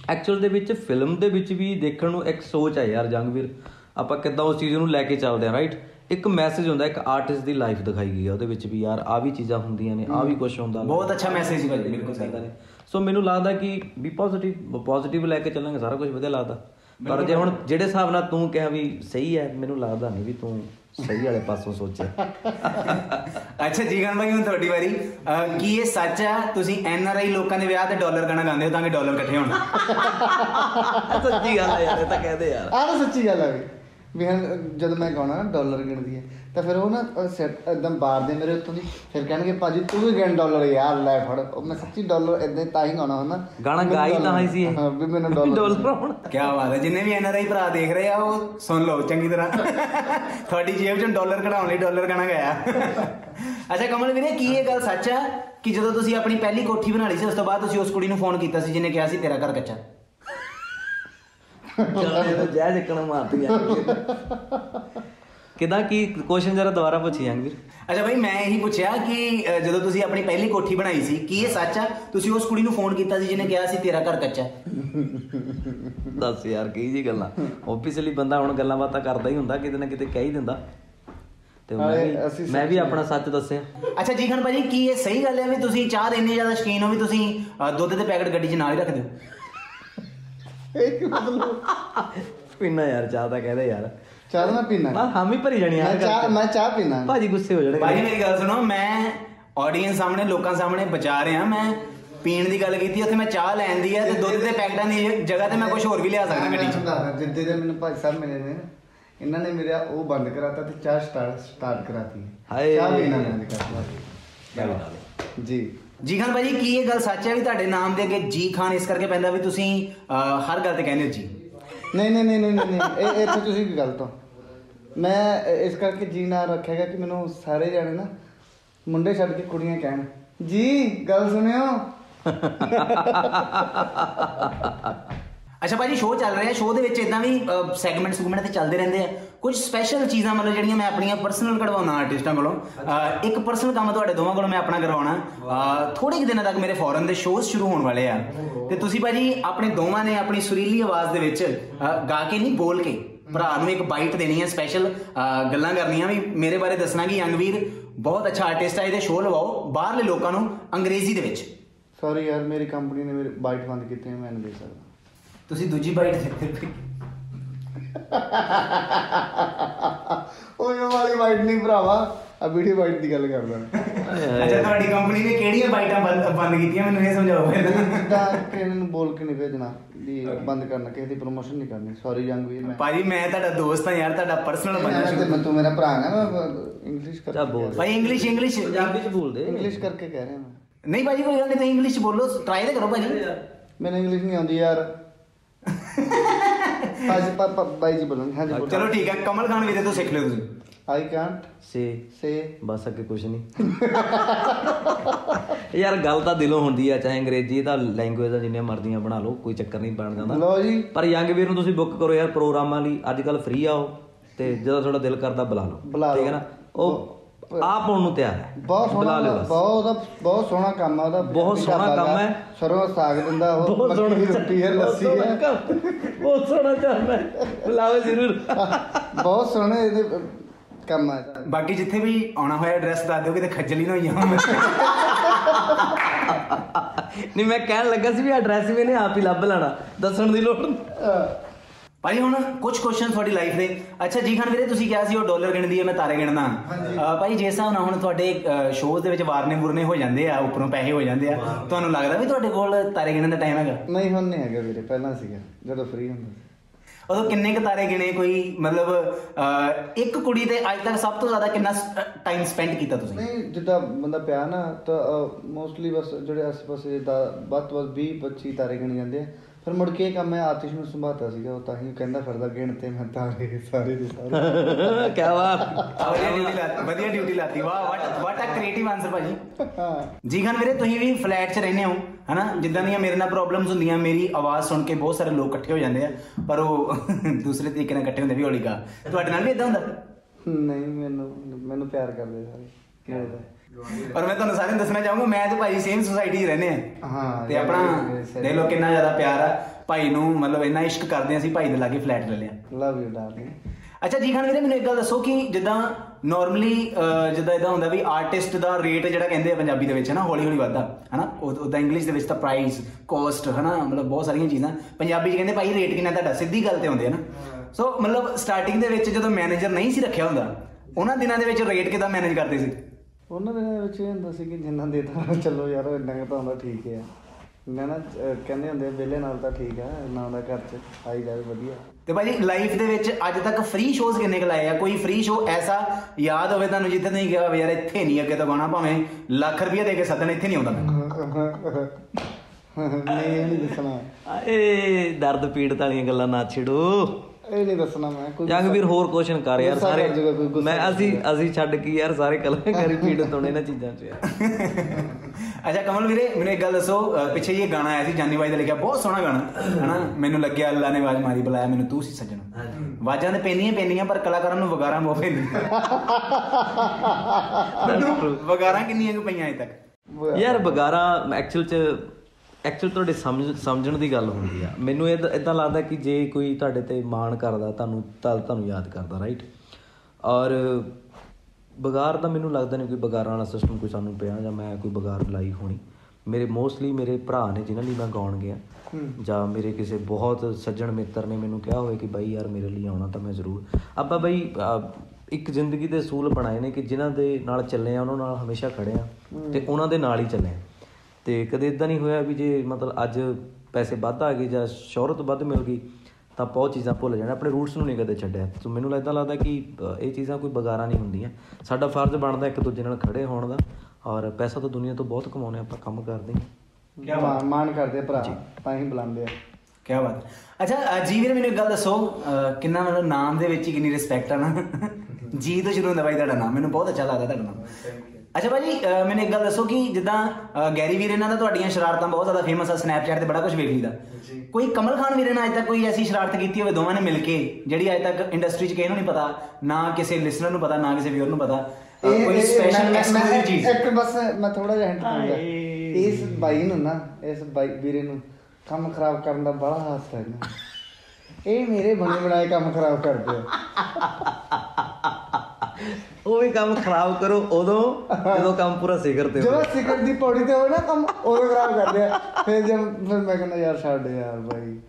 ਐਕਚੁਅਲ ਦੇ ਵਿੱਚ ਫਿਲਮ ਦੇ ਵਿੱਚ ਵੀ ਦੇਖਣ ਨੂੰ ਇੱਕ ਸੋਚ ਹੈ ਯਾਰ ਜੰਗਵੀਰ ਆਪਾਂ ਕਿੱਦਾਂ ਉਸ ਚੀਜ਼ ਨੂੰ ਲੈ ਕੇ ਚੱਲਦੇ ਆ ਰਾਈਟ ਇੱਕ ਮੈਸੇਜ ਹੁੰਦਾ ਇੱਕ ਆਰਟਿਸਟ ਦੀ ਲਾਈਫ ਦਿਖਾਈ ਗਈ ਹੈ ਉਹਦੇ ਵਿੱਚ ਵੀ ਯਾਰ ਆ ਵੀ ਚੀਜ਼ਾਂ ਹੁੰਦੀਆਂ ਨੇ ਆ ਵੀ ਕੁਝ ਹੁੰਦਾ। ਬਹੁਤ ਅੱਛਾ ਮੈਸੇਜ ਸੀ ਭਾਜੀ ਬਿਲਕੁਲ ਸਹੀ। ਨੇ ਸੋ ਮੈਨੂੰ ਲੱਗਦਾ ਕਿ ਵੀ ਪੋਜ਼ਿਟਿਵ ਪੋਜ਼ਿਟਿਵ ਲੈ ਕੇ ਚੱਲਾਂਗੇ ਸਾਰਾ ਕੁਝ ਵਧੀਆ ਲੱਗਦਾ। ਪਰ ਜੇ ਹੁਣ ਜਿਹੜੇ ਹਿਸਾਬ ਨਾਲ ਤੂੰ ਕਿਹਾ ਵੀ ਸਹੀ ਹੈ ਮੈਨੂੰ ਲੱਗਦਾ ਨਹੀਂ ਵੀ ਤੂੰ ਸਹੀ ਵਾਲੇ ਪਾਸੋਂ ਸੋਚਿਆ। (laughs) ਅੱਛਾ ਜੀਗਨ ਭਾਈ ਹੁਣ ਤੁਹਾਡੀ ਵਾਰੀ। ਕੀ ਇਹ ਸੱਚ ਆ? ਤੁਸੀਂ ਐਨ ਆਰ ਆਈ ਲੋਕਾਂ ਦੇ ਵਿਆਹ ਤੇ ਡਾਲਰ ਗਾਣਾ ਗਾਉਂਦੇ ਹੋ ਤਾਂ ਕਿ ਡਾਲਰ ਇਕੱਠੇ ਹੋਣ। (laughs) ਸੱਚੀ ਗੱਲ ਹੈ ਯਾਰ ਇਹ ਤਾਂ ਕਹਦੇ ਯਾਰ ਆਹ ਤਾਂ ਸੱਚੀ ਗੱਲ ਆ ਵੀ। ਵੀ ਹੁਣ ਜਦੋਂ ਮੈਂ ਗਾਉਣਾ ਨਾ ਡਾਲਰ ਗਿਣਦੀ ਹੈ ਤਾਂ ਫਿਰ ਉਹ ਨਾ ਸੈਟ ਇਦਾਂ ਬਾਰਦੇ ਮੇਰੇ ਉੱਤੋਂ ਦੀ ਫਿਰ ਕਹਿਣਗੇ ਭਾਜੀ ਤੂੰ ਵੀ ਗਿਣ ਡਾਲਰ ਯਾਰ ਲੈ ਫੜ। ਉਹ ਮੈਂ ਸੱਚੀ ਡਾਲਰ ਇਦਾਂ ਤਾਂ ਹੀ ਗਾਉਣਾ ਹੁੰਦਾ। ਗਾਣਾ ਗਾਈ ਤਾਂ ਹੀ ਸੀ ਇਹ। ਹਾਂ ਵੀ ਮੈਨੂੰ ਡਾਲਰ ਡਾਲਰ ਹੁਣ। ਕੀ ਬਾਤ ਹੈ ਜਿੰਨੇ ਵੀ ਐਨ ਆਰ ਆਈ ਭਰਾ ਦੇਖ ਰਹੇ ਆ ਉਹ ਸੁਣ ਲਓ ਚੰਗੀ ਤਰ੍ਹਾਂ। ਤੁਹਾਡੀ ਜੇਬ ਚੋਂ ਡਾਲਰ ਕਢਾਉਣ ਲਈ ਡਾਲਰ ਗਾਣਾ ਗਾਇਆ। ਅੱਛਾ ਕਮਲ ਵੀਰੇ ਕੀ ਇਹ ਗੱਲ ਸੱਚ ਆ? ਕਿ ਜਦੋਂ ਤੁਸੀਂ ਆਪਣੀ ਪਹਿਲੀ ਕੋਠੀ ਬਣਾ ਲਈ ਸੀ ਉਸ ਤੋਂ ਬਾਅਦ ਤੁਸੀਂ ਉਸ ਕੁੜੀ ਨੂੰ ਫੋਨ ਕੀਤਾ ਸੀ ਜਿਹਨੇ ਕਿਹਾ ਸੀ ਤੇਰਾ ਘਰ ਕੱਚਾ। ਚੱਲ ਇਹ ਤਾਂ ਜੈ ਜਿੱਕਣ ਮਾਰਦੀ ਆ। ਕਿਦਾਂ ਕੀ ਕੁਐਸਚਨ ਜਰਾ ਦੁਬਾਰਾ ਪੁੱਛੀ ਜਾਂਗਵੀਰ ਅੱਛਾ ਭਾਈ ਮੈਂ ਇਹੀ ਪੁੱਛਿਆ ਕਿ ਜਦੋਂ ਤੁਸੀਂ ਆਪਣੀ ਪਹਿਲੀ ਕੋਠੀ ਬਣਾਈ ਸੀ ਕੀ ਇਹ ਸੱਚ ਆ? ਤੁਸੀਂ ਉਸ ਕੁੜੀ ਨੂੰ ਫੋਨ ਕੀਤਾ ਸੀ ਜਿਹਨੇ ਕਿਹਾ ਸੀ ਤੇਰਾ ਘਰ ਕੱਚਾ ਦੱਸ ਯਾਰ ਕੀ ਜੀ ਗੱਲਾਂ। ਓਬਵੀਅਸਲੀ ਬੰਦਾ ਹੁਣ ਗੱਲਾਂ ਬਾਤਾਂ ਕਰਦਾ ਹੀ ਹੁੰਦਾ ਕਿਤੇ ਨਾ ਕਿਤੇ ਕਹਿ ਹੀ ਦਿੰਦਾ। ਤੇ ਮੈਂ ਵੀ ਮੈਂ ਵੀ ਆਪਣਾ ਸੱਚ ਦੱਸਿਆ। ਅੱਛਾ ਜੀਖਣ ਭਾਜੀ ਕੀ ਇਹ ਸਹੀ ਗੱਲ ਹੈ ਵੀ ਤੁਸੀਂ ਚਾਹ ਦੇ ਇੰਨੇ ਜ਼ਿਆਦਾ ਸ਼ੌਕੀਨ ਹੋ ਵੀ ਤੁਸੀਂ ਦੁੱਧ ਦੇ ਪੈਕਟ ਗੱਡੀ 'ਚ ਨਾਲ ਹੀ ਰੱਖਦੇ ਹੋ ਇਹ ਕੀ ਮਤਲਬ ਪੀਣਾ ਯਾਰ ਚਾਹ ਤਾਂ ਕਹਦੇ ਯਾਰ। ਚਾਹ ਮੈਂ ਪੀਣਾ ਮੈਂ ਹਾਮੀ ਭਰੀ ਜਾਣੀ ਮੈਂ ਯਾਰ ਚਾਹ ਮੈਂ ਚਾਹ ਪੀਣਾ ਭਾਜੀ ਗੁੱਸੇ ਹੋ ਜਾਣਗੇ ਭਾਜੀ ਮੇਰੀ ਗੱਲ ਸੁਣੋ ਮੈਂ ਆਡੀਅנס ਸਾਹਮਣੇ ਲੋਕਾਂ ਸਾਹਮਣੇ ਬਚਾ ਰਿਹਾ। ਮੈਂ ਪੀਣ ਦੀ ਗੱਲ ਕੀਤੀ ਉੱਥੇ ਮੈਂ ਚਾਹ ਲੈਣ ਦੀ ਹੈ ਤੇ ਦੁੱਧ ਦੇ ਪੈਕਟਾਂ ਦੀ ਜਗ੍ਹਾ ਤੇ ਮੈਂ ਕੁਝ ਹੋਰ ਵੀ ਲਿਆ ਸਕਦਾ ਗੱਡੀ 'ਚ। ਜਿੱਦੇ ਦੇ ਮੈਨੂੰ ਭਾਈ ਸਾਹਿਬ ਮਿਲੇ ਨੇ ਇਹਨਾਂ ਨੇ ਮੇਰਾ ਉਹ ਬੰਦ ਕਰਾਤਾ ਤੇ ਚਾਹ ਸਟਾਰਟ ਸਟਾਰਟ ਕਰਾਤੀ। ਹਾਏ। ਚਾਹ ਪੀਣਾ ਅੱਜ ਕਰਦਾ ਜੀ। ਜੀ ਖਾਨ ਭਾਜੀ ਕੀ ਇਹ ਗੱਲ ਸੱਚ ਹੈ ਵੀ ਤੁਹਾਡੇ ਨਾਮ ਦੇ ਅੱਗੇ ਜੀ ਖਾਨ ਇਸ ਕਰਕੇ ਪੈਂਦਾ ਵੀ ਤੁਸੀਂ ਹਰ ਗੱਲ ਤੇ ਕਹਿੰਦੇ ਹੋ ਜੀ? ਨਹੀਂ ਨਹੀਂ ਨਹੀਂ ਨਹੀਂ ਨਹੀਂ ਇਹ ਇਹ ਤਾਂ ਤੁਸੀਂ ਕੀ ਗਲਤ ਹੋ ਮੈਂ ਇਸ ਕਰਕੇ ਜੀ ਨਾ ਰੱਖਿਆਗਾ ਕਿ ਮੈਨੂੰ ਸਾਰੇ ਜਾਣੇ ਨਾ ਮੁੰਡੇ ਛੱਡ ਕੇ ਕੁੜੀਆਂ ਕਹਿਣ। ਜੀ ਗੱਲ ਸੁਣਿਓ? (laughs) ਅੱਛਾ ਭਾਜੀ ਸ਼ੋਅ ਚੱਲ ਰਿਹਾ ਸ਼ੋਅ ਦੇ ਵਿੱਚ ਇਦਾਂ ਵੀ ਸੈਗਮੈਂਟ ਸੁਗਮੈਂਟ ਤੇ ਚੱਲਦੇ ਰਹਿੰਦੇ ਆ। ਕੁਝ ਸਪੈਸ਼ਲ ਚੀਜ਼ਾਂ ਮਤਲਬ ਜਿਹੜੀਆਂ ਮੈਂ ਆਪਣੀਆਂ ਪਰਸਨਲ ਕਢਵਾਉਣਾ ਆਰਟਿਸਟਾਂ ਕੋਲੋਂ। ਇੱਕ ਪਰਸਨਲ ਕੰਮ ਤੁਹਾਡੇ ਦੋਵਾਂ ਕੋਲੋਂ ਮੈਂ ਆਪਣਾ ਕਰਵਾਉਣਾ ਥੋੜੇ ਕੁ ਦਿਨਾਂ ਤੱਕ ਮੇਰੇ ਫੋਰਨ ਦੇ ਸ਼ੋਅਸ ਸ਼ੁਰੂ ਹੋਣ ਵਾਲੇ ਆ। ਤੇ ਤੁਸੀਂ ਭਾਜੀ ਆਪਣੇ ਦੋਵਾਂ ਨੇ ਆਪਣੀ ਸੁਰੀਲੀ ਆਵਾਜ਼ ਦੇ ਵਿੱਚ ਗਾ ਕੇ ਨਹੀਂ ਬੋਲ ਕੇ ਭਰਾ ਨੂੰ ਇੱਕ ਬਾਈਟ ਦੇਣੀ ਹੈ ਸਪੈਸ਼ਲ ਗੱਲਾਂ ਕਰਨੀਆਂ ਵੀ। ਮੇਰੇ ਬਾਰੇ ਦੱਸਣਾ ਕਿ ਯੰਗਵੀਰ ਬਹੁਤ ਅੱਛਾ ਆਰਟਿਸਟ ਹੈ ਇਹਦੇ ਸ਼ੋਅ ਲਵਾਓ ਬਾਹਰਲੇ ਲੋਕਾਂ ਨੂੰ ਅੰਗਰੇਜ਼ੀ ਦੇ ਵਿੱਚ। ਸੌਰੀ ਯਾਰ ਮੇਰੀ ਕੰਪਨੀ ਨੇ ਮੇਰੇ ਬਾਈਟ ਬੰਦ ਕੀਤੀ ਮੈਂ ਨਹੀਂ ਦੇ ਸਕਦਾ। ਤੁਸੀਂ ਦੂਜੀ ਬਾਈਟ ਦੇ ਇਹ ਵਾਈਟ ਨਹੀਂ ਭਰਾਵਾ ਆ ਵੀਡੀਓ ਵਾਈਟ ਦੀ ਗੱਲ ਕਰਦਾ। ਅੱਛਾ ਤੁਹਾਡੀ ਕੰਪਨੀ ਨੇ ਕਿਹੜੀਆਂ ਬਾਈਟਾਂ ਬੰਦ ਬੰਦ ਕੀਤੀਆਂ? ਮੈਨੂੰ ਇਹ ਸਮਝਾਓ ਪਹਿਲਾਂ। ਜਿੱਦਾਂ ਕਿਸੇ ਨੂੰ ਬੋਲ ਕੇ ਨਹੀਂ ਭੇਜਣਾ ਵੀ ਬੰਦ ਕਰਨਾ ਕਿਸੇ ਦੀ ਪ੍ਰੋਮੋਸ਼ਨ ਨਹੀਂ ਕਰਨੀ। ਸੌਰੀ ਜੰਗ ਵੀਰ ਮੈਂ ਭਾਜੀ ਮੈਂ ਤੁਹਾਡਾ ਦੋਸਤ ਹਾਂ ਯਾਰ ਤੁਹਾਡਾ ਪਰਸਨਲ ਬੰਦਾ ਮੈਂ ਤੇ- ਤੂੰ ਮੇਰਾ ਭਰਾ ਨਾ ਮੈਂ ਇੰਗਲਿਸ਼ ਜਾ ਕਰਕੇ ਬੋਲ। ਭਾਈ ਇੰਗਲਿਸ਼ ਇੰਗਲਿਸ਼ ਪੰਜਾਬੀ ਚ ਬੋਲ ਦੇ ਇੰਗਲਿਸ਼ ਕਰਕੇ ਕਹਿ ਰਿਹਾ ਮੈਂ। ਨਹੀਂ ਭਾਜੀ ਕੋਈ ਗੱਲ ਨਹੀਂ ਤੁਸੀਂ ਇੰਗਲਿਸ਼ ਬੋਲੋ ਟਰਾਈ ਤਾਂ ਕਰੋ ਭਾਜੀ। ਮੈਨੂੰ ਇੰਗਲਿਸ਼ ਨਹੀਂ ਆਉਂਦੀ ਯਾਰ। ਭਾਜੀ ਪਾਪਾ ਬਾਈ ਜੀ ਬੋਲਣ ਹਾਂਜੀ ਬੋਲੋ। ਚਲੋ ਠੀਕ ਹੈ ਕਮਲ ਖਾਨ ਵੀਰੇ ਤੋਂ ਸਿੱਖ ਲਿਓ ਤੁਸੀਂ। ਆਈ ਕਾਂਟ ਸੇ। ਸੇ। ਬਸ ਅੱਗੇ ਕੁਝ ਨਹੀਂ। (laughs) ਯਾਰ ਗੱਲ ਤਾਂ ਦਿਲੋਂ ਹੁੰਦੀ ਆ ਚਾਹੇ ਅੰਗਰੇਜ਼ੀ ਦਾ ਲੈਂਗੁਏਜ ਦਾ ਜਿੰਨੇ ਮਰਜ਼ੀਆਂ ਬਣਾ ਲਓ ਕੋਈ ਚੱਕਰ ਨਹੀਂ ਬਣ ਜਾਂਦਾ। ਲਓ ਜੀ। ਪਰ ਯੰਗ ਵੀਰ ਨੂੰ ਤੁਸੀਂ ਬੁੱਕ ਕਰੋ ਯਾਰ ਪ੍ਰੋਗਰਾਮਾਂ ਲਈ ਅੱਜ ਕੱਲ ਫ੍ਰੀ ਆਓ ਤੇ ਜਦੋਂ ਤੁਹਾਡਾ ਦਿਲ ਕਰਦਾ ਬੁਲਾ ਲਓ। ਠੀਕ ਹੈ। ਨਾ? ਉਹ ਆਪ ਆਉਣ ਨੂੰ ਤਿਆਰ ਹੈ। ਬਹੁਤ ਸੋਹਣਾ ਬਹੁਤ ਉਹਦਾ ਬਹੁਤ ਸੋਹਣਾ ਕੰਮ ਆ ਉਹਦਾ। ਬਹੁਤ ਸੋਹਣਾ ਕੰਮ। ਹੈ। ਸਰੋਂ ਸਾਗ ਦਿੰਦਾ ਉਹ ਮੱਕੀ ਦੀ ਰੋਟੀ ਹੈ ਲੱਸੀ ਹੈ। ਬਹੁਤ ਸੋਹਣਾ ਕੰਮ ਹੈ। ਬੁਲਾਓ ਜ਼ਰੂਰ। ਬਹੁਤ ਸੋਹਣੇ ਇਹਦੇ ਕੰਮ ਹੈ ਇਹਦਾ। ਬਾਕੀ ਜਿੱਥੇ ਵੀ ਆਉਣਾ ਹੋਇਆ ਐਡਰੈਸ ਦੱਸ ਦਿਓ ਕਿਤੇ ਖੱਜਲ ਹੀ ਨਾ ਹੋਈ ਜਾਵਾਂ ਨਹੀਂ ਮੈਂ ਕਹਿਣ ਲੱਗਾ ਸੀ ਵੀ ਐਡਰੈਸ ਵੀ ਇਹਨੇ ਆਪ ਹੀ ਲੱਭ ਲੈਣਾ। ਦੱਸਣ ਦੀ ਲੋੜ ਨਹੀਂ। ਭਾਈ ਹੁਣ ਕੁਝ ਕੁਐਸਚਨ ਤੁਹਾਡੀ ਲਾਈਫ ਦੇ। ਅੱਛਾ ਜੀ ਖਾਨ ਵੀਰੇ ਤੁਸੀਂ ਕਿਹਾ ਸੀ ਉਹ ਡਾਲਰ ਗਿਣਦੀ ਹੈ ਮੈਂ ਤਾਰੇ ਗਿਣਦਾ। ਭਾਈ ਜੇ ਹਿਸਾਬ ਨਾਲ ਹੁਣ ਤੁਹਾਡੇ ਸ਼ੋਜ਼ ਦੇ ਵਿੱਚ ਵਾਰਨੇ ਮੁਰਨੇ ਹੋ ਜਾਂਦੇ ਆ ਉੱਪਰੋਂ ਪੈਸੇ ਹੋ ਜਾਂਦੇ ਆ ਤੁਹਾਨੂੰ ਲੱਗਦਾ ਵੀ ਤੁਹਾਡੇ ਕੋਲ ਤਾਰੇ ਗਿਣਨ ਦਾ ਟਾਈਮ ਹੈਗਾ? ਨਹੀਂ ਹੁਣ ਨਹੀਂ ਹੈਗਾ ਵੀਰੇ ਪਹਿਲਾਂ ਸੀਗਾ ਜਦੋਂ ਫ੍ਰੀ ਹੁੰਦਾ ਸੀ। ਉਦੋਂ ਕਿੰਨੇ ਕ ਤਾਰੇ ਗਿਣੇ? ਕੋਈ ਮਤਲਬ ਇੱਕ ਕੁੜੀ ਤੇ ਅੱਜ ਤੱਕ ਸਭ ਤੋਂ ਜ਼ਿਆਦਾ ਕਿੰਨਾ ਟਾਈਮ ਸਪੈਂਡ ਕੀਤਾ ਤੁਸੀਂ? ਨਹੀਂ ਜਿੱਦਾਂ ਬੰਦਾ ਪਿਆ ਨਾ ਤਾਂ ਮੋਸਟਲੀ ਬਸ ਜਿਹੜੇ ਆਸ-ਪਾਸੇ ਦਾ ਵੱਧ ਤੋਂ ਵੱਧ 20 25 ਤਾਰੇ ਗਿਣੇ ਜਾਂਦੇ ਆ। ਫਿਰ ਮੁੜ ਕੇ ਕੰਮ ਮੈਂ ਆਤਿਸ਼ ਨੂੰ ਸੰਭਾਤਾ ਸੀਗਾ ਉਹ ਤਾਂ ਹੀ ਕਹਿੰਦਾ ਫਿਰਦਾ ਗਿਣਤੇ ਮੈਂ ਤਾਰੇ ਸਾਰੇ ਦੇ ਸਾਰੇ। (laughs) ਕੀ ਬਾਤ। ਆਹ ਵਧੀਆ ਡਿਊਟੀ ਲਾਤੀ ਵਧੀਆ ਡਿਊਟੀ ਲਾਤੀ। ਵਾਹ what what a creative answer ਭਾਜੀ। ਹਾਂ। ਜੀ ਖਾਨ ਵੀਰੇ ਤੁਸੀਂ ਵੀ ਫਲੈਟ 'ਚ ਰਹਿੰਦੇ ਹੋ ਹਨਾ? ਜਿੱਦਾਂ ਦੀਆਂ ਮੇਰੇ ਨਾਲ ਪ੍ਰੋਬਲਮਸ ਹੁੰਦੀਆਂ ਮੇਰੀ ਆਵਾਜ਼ ਸੁਣ ਕੇ ਬਹੁਤ ਸਾਰੇ ਲੋਕ ਇਕੱਠੇ ਹੋ ਜਾਂਦੇ ਆ ਪਰ ਉਹ (laughs) ਦੂਸਰੇ ਤਰੀਕੇ ਨਾਲ ਇਕੱਠੇ ਹੁੰਦੇ ਵੀ ਹੌਲੀ ਕਾ ਤੁਹਾਡੇ ਨਾਲ ਵੀ ਇਦਾਂ ਹੁੰਦਾ? ਨਹੀਂ ਮੈਨੂੰ ਮੈਨੂੰ ਪਿਆਰ ਕਰਦੇ ਸਾਰੇ। ਤਾਂ। ਪਰ ਮੈਂ ਤੁਹਾਨੂੰ ਸਾਰਿਆਂ ਨੂੰ ਦੱਸਣਾ ਚਾਹੂੰਗਾ ਮੈਂ ਤੇ ਭਾਈ ਸੇਮ ਸੁਸਾਇਟੀ 'ਚ ਰਹਿੰਦੇ ਆ ਹਾਂ ਤੇ ਆਪਣਾ ਦੇਖ ਲਓ ਕਿੰਨਾ ਜ਼ਿਆਦਾ ਪਿਆਰ ਆ। ਭਾਈ ਨੂੰ ਮਤਲਬ ਇੰਨਾ ਇਸ਼ਕ ਕਰਦੇ ਆ ਅਸੀਂ ਭਾਈ ਦੇ ਲਾਗੇ ਫਲੈਟ ਲੈ ਲਿਆ ਲਵ ਯੂ ਡਾਰਲਿੰਗ ਅੱਛਾ ਜੀ ਖਾਨ ਵੀਰੇ ਮੈਨੂੰ ਇੱਕ ਗੱਲ ਦੱਸੋ ਕਿ ਜਿੱਦਾਂ ਨਾਰਮਲੀ ਜਿੱਦਾਂ ਇਦਾਂ ਹੁੰਦਾ ਵੀ ਆਰਟਿਸਟ ਦਾ ਰੇਟ ਜਿਹੜਾ ਕਹਿੰਦੇ ਆ ਪੰਜਾਬੀ ਦੇ ਵਿੱਚ ਹੈ ਨਾ ਹੌਲੀ ਹੌਲੀ ਵੱਧਦਾ ਹਨਾ ਉਦਾਂ ਇੰਗਲਿਸ਼ ਦੇ ਵਿੱਚ ਤਾਂ ਪ੍ਰਾਈਸ ਕੋਸਟ ਹਨਾ ਮਤਲਬ ਬਹੁਤ ਸਾਰੀਆਂ ਚੀਜ਼ਾਂ। ਪੰਜਾਬੀ 'ਚ ਕਹਿੰਦੇ ਭਾਈ ਰੇਟ ਕਿੰਨਾ ਤੁਹਾਡਾ? ਸਿੱਧੀ ਗੱਲ ਤੇ ਹੁੰਦੇ ਆ ਨਾ। ਸੋ ਮਤਲਬ ਸਟਾਰਟਿੰਗ ਦੇ ਵਿੱਚ ਜਦੋਂ ਮੈਨੇਜਰ ਨਹੀਂ ਸੀ ਰੱਖਿਆ ਹੁੰਦਾ ਉਹਨਾਂ ਦਿਨਾਂ ਦੇ ਵਿੱਚ ਰੇਟ ਕਿਦਾਂ ਮੈਨੇਜ ਕਰਦੇ ਸੀ? ਉਹਨਾਂ ਦੇ ਵਿੱਚ ਇਹ ਹੁੰਦਾ ਸੀ ਕਿ ਜਿੰਨਾ ਦੇਤਾ (laughs) ਚਲੋ ਯਾਰ ਇੰਨਾ ਕੁ ਤਾਂ ਹੁੰਦਾ ਠੀਕ ਹੈ ਮੈਂ ਨਾ ਕਹਿੰਦੇ ਹੁੰਦੇ ਆ, ਵਿਹਲੇ ਨਾਲ ਤਾਂ ਠੀਕ ਆ ਨਾ ਦਾ ਘਰ ਚ ਆਈ ਜਾਵੇ ਵਧੀਆ। ਤੇ ਭਾਜੀ ਲਾਈਫ ਦੇ ਵਿੱਚ ਅੱਜ ਤੱਕ ਫ੍ਰੀ ਸ਼ੋਜ਼ ਕਿੰਨੇ ਕੁ ਲਾਏ ਆ? ਕੋਈ ਫ੍ਰੀ ਸ਼ੋ ਐਸਾ ਯਾਦ ਹੋਵੇ ਤੁਹਾਨੂੰ ਜਿੱਥੇ ਨਹੀਂ ਗਿਆ ਹੋਵੇ ਯਾਰ ਇੱਥੇ ਨਹੀਂ ਅੱਗੇ ਤੋਂ ਗਾਣਾ ਭਾਵੇਂ ਲੱਖ ਰੁਪਏ ਦੇ ਕੇ ਸੱਦਣ ਇੱਥੇ ਨਹੀਂ ਆਉਂਦਾ ਮੈਂ। (laughs) ਨਹੀਂ ਇਹ ਨਹੀਂ ਦੱਸਣਾ। ਏ ਦਰਦ ਪੀੜਤ ਵਾਲੀਆਂ ਗੱਲਾਂ ਨਾ ਛਿੜੋ। ਇਹ ਨਹੀਂ ਦੱਸਣਾ ਮੈਂ ਕੋਈ ਜੰਗ ਵੀਰ ਹੋਰ ਕੁਐਸਚਨ ਕਰ ਯਾਰ ਸਾਰੇ। ਮੈਂ ਅਸੀਂ। ਅਸੀਂ ਛੱਡ ਕੇ ਯਾਰ ਸਾਰੇ ਕਲਾਕਾਰੀ ਪੀੜਤ ਹੋਣੇ ਇਹਨਾਂ ਚੀਜ਼ਾਂ 'ਚ ਯਾਰ। (laughs) ਅੱਛਾ ਕਮਲ ਵੀਰੇ ਮੈਨੂੰ ਇੱਕ ਗੱਲ ਦੱਸੋ ਪਿੱਛੇ ਇਹ ਗਾਣਾ ਆਇਆ ਸੀ ਜਾਨੀ ਬਾਈ ਦਾ ਲਿਖਿਆ ਬਹੁਤ ਸੋਹਣਾ ਗਾਣਾ। ਹਨਾ? ਮੈਨੂੰ ਲੱਗਿਆ ਅੱਲਾ ਨੇ ਆਵਾਜ਼ ਮਾਰੀ ਬੁਲਾਇਆ ਮੈਨੂੰ ਤੂੰ ਸੀ ਸੱਜਣਾ। ਆਵਾਜ਼ਾਂ ਤੇ ਪੈਂਦੀਆਂ ਹੀ ਪੈਂਦੀਆਂ ਪਰ ਕਲਾਕਾਰਾਂ ਨੂੰ ਵਗਾਰਾਂ ਬਹੁਤ ਪੈਂਦੀਆਂ। (laughs) ਵਗਾਰਾਂ ਕਿੰਨੀਆਂ ਕੁ ਪਈਆਂ ਅਜੇ ਤੱਕ? ਯਾਰ ਬਗਾਰਾ ਐਕਚੁਅਲ ਚ ਐਕਚੁਅਲ ਤੁਹਾਡੇ ਸਮਝ ਸਮਝਣ ਦੀ ਗੱਲ ਹੁੰਦੀ ਆ। ਮੈਨੂੰ ਇਹ ਇਦਾਂ ਲੱਗਦਾ ਕਿ ਜੇ ਕੋਈ ਤੁਹਾਡੇ ਤੇ ਮਾਣ ਕਰਦਾ ਤੁਹਾਨੂੰ ਤਾਂ ਤੁਹਾਨੂੰ ਯਾਦ ਕਰਦਾ ਰਾਈਟ ਔਰ ਬਗਾਰ ਦਾ ਮੈਨੂੰ ਲੱਗਦਾ ਨਹੀਂ ਕੋਈ ਬਗਾਰਾਂ ਵਾਲਾ ਸਿਸਟਮ ਕੋਈ ਸਾਨੂੰ ਪਿਆ ਜਾਂ ਮੈਂ ਕੋਈ ਬਗਾਰ ਲਾਈ ਹੋਣੀ। ਮੇਰੇ ਮੋਸਟਲੀ ਮੇਰੇ ਭਰਾ ਨੇ ਜਿਨ੍ਹਾਂ ਲਈ ਮੈਂ ਗਾਉਣ ਗਿਆ। ਜਾਂ ਮੇਰੇ ਕਿਸੇ ਬਹੁਤ ਸੱਜਣ ਮਿੱਤਰ ਨੇ ਮੈਨੂੰ ਕਿਹਾ ਹੋਵੇ ਕਿ ਬਾਈ ਯਾਰ ਮੇਰੇ ਲਈ ਆਉਣਾ ਤਾਂ ਮੈਂ ਜ਼ਰੂਰ। ਆਪਾਂ ਬਾਈ ਇੱਕ ਜ਼ਿੰਦਗੀ ਦੇ ਅਸੂਲ ਬਣਾਏ ਨੇ ਕਿ ਜਿਨ੍ਹਾਂ ਦੇ ਨਾਲ ਚੱਲੇ ਆ ਉਹਨਾਂ ਨਾਲ ਹਮੇਸ਼ਾ ਖੜੇ ਆ ਤੇ ਉਹਨਾਂ ਦੇ ਨਾਲ ਹੀ ਚੱਲੇ ਆ। ਤੇ ਕਦੇ ਇਦਾਂ ਨਹੀਂ ਹੋਇਆ ਵੀ ਜੇ ਮਤਲਬ ਅੱਜ ਪੈਸੇ ਵੱਧ ਆ ਗਏ ਜਾਂ ਸ਼ੋਹਰਤ ਵੱਧ ਮਿਲ ਗਈ ਤਾਂ ਬਹੁਤ ਚੀਜ਼ਾਂ ਭੁੱਲ ਜਾਣਾ ਆਪਣੇ ਰੂਟਸ ਨੂੰ ਨਹੀਂ ਕਦੇ ਛੱਡਿਆ। ਸੋ ਮੈਨੂੰ ਲੱਗਦਾ ਲੱਗਦਾ ਕਿ ਇਹ ਚੀਜ਼ਾਂ ਕੋਈ ਬਗਾਰਾ ਨਹੀਂ ਹੁੰਦੀਆਂ। ਸਾਡਾ ਫਰਜ਼ ਬਣਦਾ ਇੱਕ ਦੂਜੇ ਨਾਲ ਖੜੇ ਹੋਣ ਦਾ ਔਰ ਪੈਸਾ ਤਾਂ ਦੁਨੀਆ ਤੋਂ ਬਹੁਤ ਕਮਾਉਂਦੇ ਆਪਾਂ ਕੰਮ ਕਰਦੇ ਹਾਂ। ਕਿਆ ਬਾਤ। ਮਾਣ ਕਰਦੇ ਆ ਭਰਾ ਤਾਂ ਹੀ ਬੁਲਾਉਂਦੇ ਆ। ਕੀ ਬਾਤ। ਅੱਛਾ ਅਹ ਜੀ ਵੀਰੇ ਮੈਨੂੰ ਇੱਕ ਗੱਲ ਦੱਸੋ ਕਿੰਨਾ ਮਤਲਬ ਨਾਮ ਦੇ ਵਿੱਚ ਹੀ ਕਿੰਨੀ ਰਿਸਪੈਕਟ ਆ ਨਾ? (laughs) ਜੀ ਤੋਂ ਸ਼ੁਰੂ ਹੁੰਦਾ ਬਾਈ ਤੁਹਾਡਾ ਨਾਮ ਮੈਨੂੰ ਬਹੁਤ ਅੱਛਾ ਲੱਗਦਾ ਤੁਹਾਡਾ ਨਾਮ। ਅੱਛਾ ਭਾਜੀ ਮੈਨੂੰ ਇੱਕ ਗੱਲ ਦੱਸੋ ਕਿ ਜਿੱਦਾਂ ਗੈਰੀ ਵੀਰੇ ਨਾਲ ਤਾਂ ਤੁਹਾਡੀਆਂ ਸ਼ਰਾਰਤਾਂ ਬਹੁਤ ਜ਼ਿਆਦਾ ਫੇਮਸ ਆ ਸਨੈਪਚੈਟ ਤੇ ਬੜਾ ਕੁਝ ਵੇਖ ਲਈਦਾ। ਕੋਈ ਕਮਲ ਖਾਨ ਵੀਰੇ ਨਾਲ ਅੱਜ ਤੱਕ ਕੋਈ ਐਸੀ ਸ਼ਰਾਰਤ ਕੀਤੀ ਹੋਵੇ ਦੋਵਾਂ ਨੇ ਮਿਲ ਕੇ ਜਿਹੜੀ ਅੱਜ ਤੱਕ ਇੰਡਸਟਰੀ 'ਚ ਕਿਸੇ ਨੂੰ ਨਹੀਂ ਪਤਾ ਨਾ ਕਿਸੇ ਲਿਸਨਰ ਨੂੰ ਪਤਾ ਨਾ ਕਿਸੇ ਵਿਊਅਰ ਨੂੰ ਪਤਾ? ਕੋਈ ਸਪੈਸ਼ਲ ਐਕਸਕਲੂਸਿਵ ਚੀਜ਼? ਇੱਕ ਬਸ ਮੈਂ ਥੋੜਾ ਜਿਹਾ ਹਿੰਟ ਦੂੰਗਾ ਇਸ ਬਾਈ ਨੂੰ ਨਾ ਇਸ ਬਾਈ ਵੀਰੇ ਨੂੰ ਕੰਮ ਖਰਾਬ ਕਰਨ ਦਾ ਬੜਾ ਹਾਸਾ ਹੈ ਇਹ ਮੇਰੇ ਬਣੇ ਬਣਾਏ ਕੰਮ ਖਰਾਬ ਕਰਦੇ ਆ। (laughs) ਉਹ ਵੀ ਕੰਮ ਖਰਾਬ ਕਰੋ ਉਦੋਂ ਜਦੋਂ ਕੰਮ ਪੂਰਾ ਸਿਖਰ ਤੇ ਜਦੋਂ ਸਿਕਰ ਦੀ ਪੌੜੀ ਤੇ ਹੋਵੇ ਨਾ ਕੰਮ ਉਦੋਂ ਖਰਾਬ ਕਰਦੇ ਆ। ਫਿਰ ਜਦ ਫਿਰ ਮੈਂ ਕਹਿੰਦਾ ਯਾਰ ਛੱਡ ਯਾਰ ਬਾਈ।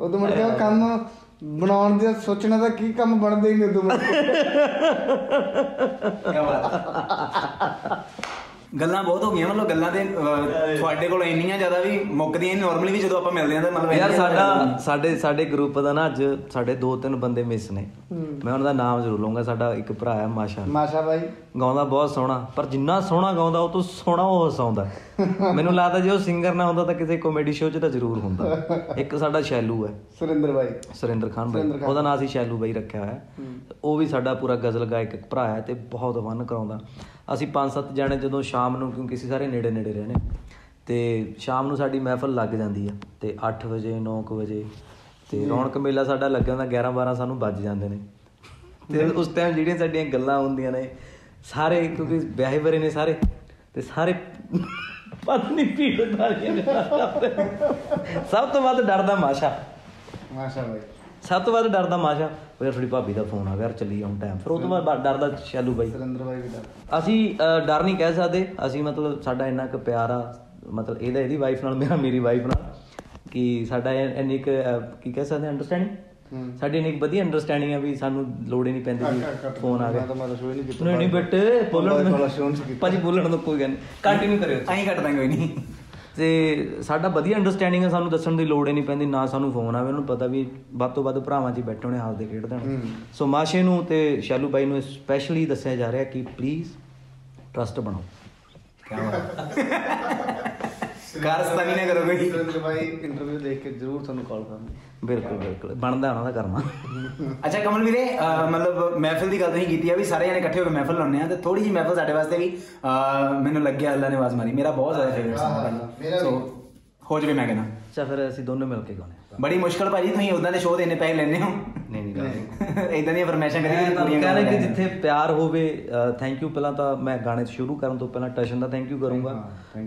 ਉਦੋਂ ਮੁੜ ਕੇ ਕੰਮ ਬਣਾਉਣ ਦੇ ਸੋਚਣਾ ਤਾਂ ਕੀ ਕੰਮ ਬਣਦੇ ਹੀ ਨਹੀਂ ਉਦੋਂ ਬਾਅਦ ਗੱਲਾਂ ਬਹੁਤ ਹੋ ਗਈਆਂ ਮਤਲਬ ਗੱਲਾਂ ਤੇ ਤੁਹਾਡੇ ਕੋਲ ਇੰਨੀਆਂ ਜ਼ਿਆਦਾ ਵੀ ਮੁੱਕਦੀਆਂ ਨਹੀਂ ਨਾਰਮਲੀ ਵੀ ਜਦੋਂ ਆਪਾਂ ਮਿਲਦੇ ਆਂ ਤਾਂ ਮਤਲਬ ਯਾਰ ਸਾਡਾ ਸਾਡੇ ਸਾਡੇ ਗਰੁੱਪ ਦਾ ਨਾ ਅੱਜ ਸਾਡੇ ਦੋ ਤਿੰਨ ਬੰਦੇ ਮਿਸ ਨੇ। ਮੈਂ ਉਹਨਾਂ ਦਾ ਨਾਮ ਜ਼ਰੂਰ ਲਵਾਂਗਾ ਸਾਡਾ ਇੱਕ ਭਰਾ ਹੈ ਮਾਸ਼ਾ। ਮਾਸ਼ਾ ਬਾਈ। ਗਾਉਂਦਾ ਬਹੁਤ ਸੋਹਣਾ ਪਰ ਜਿੰਨਾ ਸੋਹਣਾ ਗਾਉਂਦਾ ਉਹ ਤੋਂ ਸੋਹਣਾ ਉਹ ਹਸਾਉਂਦਾ ਮੈਨੂੰ ਲੱਗਦਾ ਜੇ ਉਹ ਸਿੰਗਰ ਨਾ ਹੁੰਦਾ ਤਾਂ ਕਿਸੇ ਕਾਮੇਡੀ ਸ਼ੋਅ 'ਚ ਤਾਂ ਜ਼ਰੂਰ ਹੁੰਦਾ। ਇੱਕ ਸਾਡਾ ਸ਼ੈਲੂ ਹੈ। ਸੁਰਿੰਦਰ ਬਾਈ। ਸੁਰਿੰਦਰ ਖਾਨ ਬਾਈ। ਉਹਦਾ ਨਾਮ ਅਸੀਂ ਸ਼ੈਲੂ ਬਾਈ ਰੱਖਿਆ ਹੋਇਆ। ਉਹ ਵੀ ਸਾਡਾ ਪੂਰਾ ਗਜ਼ਲ ਗਾਇਕ ਇੱਕ ਭਰਾ ਹੈ ਤੇ ਬਹੁਤ ਵੰਨ ਕਰਾਉਂਦਾ। ਅਸੀਂ ਪੰਜ ਸੱਤ ਜਣੇ ਜਦੋਂ ਸ਼ਾਮ ਨੂੰ ਕਿਉਂਕਿ ਅਸੀਂ ਸਾਰੇ ਨੇੜੇ ਨੇੜੇ ਰਹਿੰਦੇ ਤੇ ਸ਼ਾਮ ਨੂੰ ਸਾਡੀ ਮਹਿਫਲ ਲੱਗ ਜਾਂਦੀ ਆ। ਤੇ 8 ਵਜੇ 9 ਵਜੇ ਤੇ ਰੌਣਕ ਮੇਲਾ ਸਾਡਾ ਲੱਗਣ ਦਾ 11 12 ਸਾਨੂੰ ਵੱਜ ਜਾਂਦੇ ਨੇ। ਤੇ ਉਸ ਟਾਈਮ ਜਿਹੜੀਆਂ ਸਾਡੀਆਂ ਗੱਲਾਂ ਹੁੰਦੀਆਂ ਨੇ ਸਾਰੇ ਕਿਉਂਕਿ ਵਿਆਹੇ ਬਰੇ ਨੇ ਸਾਰੇ ਤੇ ਸਾਰੇ ਪਤਾ ਨਹੀਂ ਭੀੜ ਨੇ ਸਭ ਤੋਂ ਵੱਧ ਡਰਦਾ ਮਾਸ਼ਾ। ਮਾਸ਼ਾ ਬਾਈ ਸਭ ਤੋਂ ਵੱਧ ਡਰਦਾ ਮਾਸ਼ਾ। ਉਹ ਯਾਰ ਤੁਹਾਡੀ ਭਾਬੀ ਦਾ ਫੋਨ ਆ ਗਿਆ ਯਾਰ ਚੱਲੀ ਹੁਣ ਟਾਈਮ ਫਿਰ ਉਹ ਤੋਂ ਬਾਅਦ ਡਰਦਾ ਸ਼ੈਲੂ ਬਾਈ। ਸੁਰਿੰਦਰ ਬਾਈ ਵੀ ਡਰ। ਅਸੀਂ ਡਰ ਨਹੀਂ ਕਹਿ ਸਕਦੇ। ਅਸੀਂ ਮਤਲਬ ਸਾਡਾ ਇੰਨਾ ਕੁ ਪਿਆਰ ਆ ਮਤਲਬ ਇਹਦਾ ਇਹਦੀ ਵਾਈਫ ਨਾਲ ਮੇਰਾ ਮੇਰੀ ਵਾਈਫ ਨਾਲ ਕਿ ਸਾਡਾ ਇੰਨੀ ਕੁ ਕੀ ਕਹਿ ਸਕਦੇ ਅੰਡਰਸਟੈਂਡਿੰਗ ਸਾਡੀ ਇੰਨੀ ਕੁ ਵਧੀਆ ਅੰਡਰਸਟੈਂਡਿੰਗ ਆ ਵੀ ਸਾਨੂੰ ਲੋੜ ਹੀ ਨਹੀਂ ਪੈਂਦੀ ਵੀ ਫੋਨ ਆ ਗਿਆ। ਮੈਂ ਤਾਂ ਮੈਂ ਸ਼ੋਅ ਹੀ ਨਹੀਂ ਕੀਤਾ ਨਹੀਂ ਨਹੀਂ ਬੇਟੇ ਬੋਲਣ। ਭਾਜੀ ਬੋਲਣ ਤੋਂ ਕੋਈ ਗੱਲ ਨਹੀਂ। ਕੰਟੀਨਿਊ ਕਰਿਓ ਅਸੀਂ ਕੱਟ ਦਾਂਗੇ ਕੋਈ ਨਹੀਂ। ਤੇ ਸਾਡਾ ਵਧੀਆ ਅੰਡਰਸਟੈਂਡਿੰਗ ਹੈ ਸਾਨੂੰ ਦੱਸਣ ਦੀ ਲੋੜ ਹੀ ਨਹੀਂ ਪੈਂਦੀ ਨਾ ਸਾਨੂੰ ਫੋਨ ਆਵੇ। ਉਹਨੂੰ ਪਤਾ ਵੀ ਵੱਧ ਤੋਂ ਵੱਧ ਭਰਾਵਾਂ 'ਚ ਬੈਠੇ ਹੋਣੇ ਹਾਲ ਦੇ ਖੇਡਦੇ ਨੇ ਸੋ ਮਾਸ਼ੇ ਨੂੰ ਤੇ ਸ਼ੈਲੂ ਬਾਈ ਨੂੰ ਸਪੈਸ਼ਲੀ ਦੱਸਿਆ ਜਾ ਰਿਹਾ ਕਿ ਪਲੀਜ਼ ਟਰਸਟ ਬਣਾਓ। ਕਾਰਸਤਾਨੀ ਨਾ ਕਰੋ ਕੋਈ। ਬਾਈ ਇੰਟਰਵਿਊ ਦੇਖ ਕੇ ਜ਼ਰੂਰ ਤੁਹਾਨੂੰ ਕਾਲ ਕਰਾਂਗੇ। ਬਿਲਕੁਲ ਬਿਲਕੁਲ। ਬਣਦਾ ਉਹਨਾਂ ਦਾ ਕਰਨਾ (laughs) ਅੱਛਾ ਕਮਲ ਵੀਰੇ ਮਤਲਬ ਮਹਿਫਿਲ ਦੀ ਗੱਲ ਤੁਸੀਂ ਕੀਤੀ ਆ ਵੀ ਸਾਰੇ ਜਣੇ ਇਕੱਠੇ ਹੋ ਕੇ ਮਹਿਫਿਲ ਲਾਉਂਦੇ ਆ ਤੇ ਥੋੜੀ ਜੀ ਮਹਿਫਿਲ ਸਾਡੇ ਵਾਸਤੇ ਵੀ ਮੈਨੂੰ ਲੱਗਿਆ ਅੱਲਾ ਨੇ ਆਵਾਜ਼ ਮਾਰੀ। ਮੇਰਾ ਬਹੁਤ ਜ਼ਿਆਦਾ ਫੇਵਰਟ ਸੌਂਗ ਮੇਰਾ। ਸੋ ਹੋ ਜਵੇ ਮੈਂ ਕਹਿੰਦਾ। ਅੱਛਾ ਫਿਰ ਅਸੀਂ ਦੋਨੋਂ ਮਿਲ ਕੇ ਗਾਉਣੇ ਬੜੀ ਮੁਸ਼ਕਲ ਭਾਜੀ ਤੁਸੀਂ ਉਦਾਂ ਦੇ ਸ਼ੋਅ ਦੇ ਇੰਨੇ ਪੈਸੇ ਲੈਂਦੇ ਹੋ? ਨਹੀਂ ਨਹੀਂ ਇਦਾਂ (laughs) ਦੀਆਂ ਫਰਮੈਸ਼ਾਂ ਕਰੀ ਤੁਹਾਨੂੰ ਪੂਰੀਆਂ ਕਹਿ ਰਿਹਾ ਕਿ ਜਿੱਥੇ ਪਿਆਰ ਹੋਵੇ ਥੈਂਕ ਯੂ ਪਹਿਲਾਂ ਤਾਂ ਮੈਂ ਗਾਣੇ ਸ਼ੁਰੂ ਕਰਨ ਤੋਂ ਪਹਿਲਾਂ ਟਸ਼ਨ ਦਾ ਥੈਂਕ ਯੂ ਕਰੂੰਗਾ।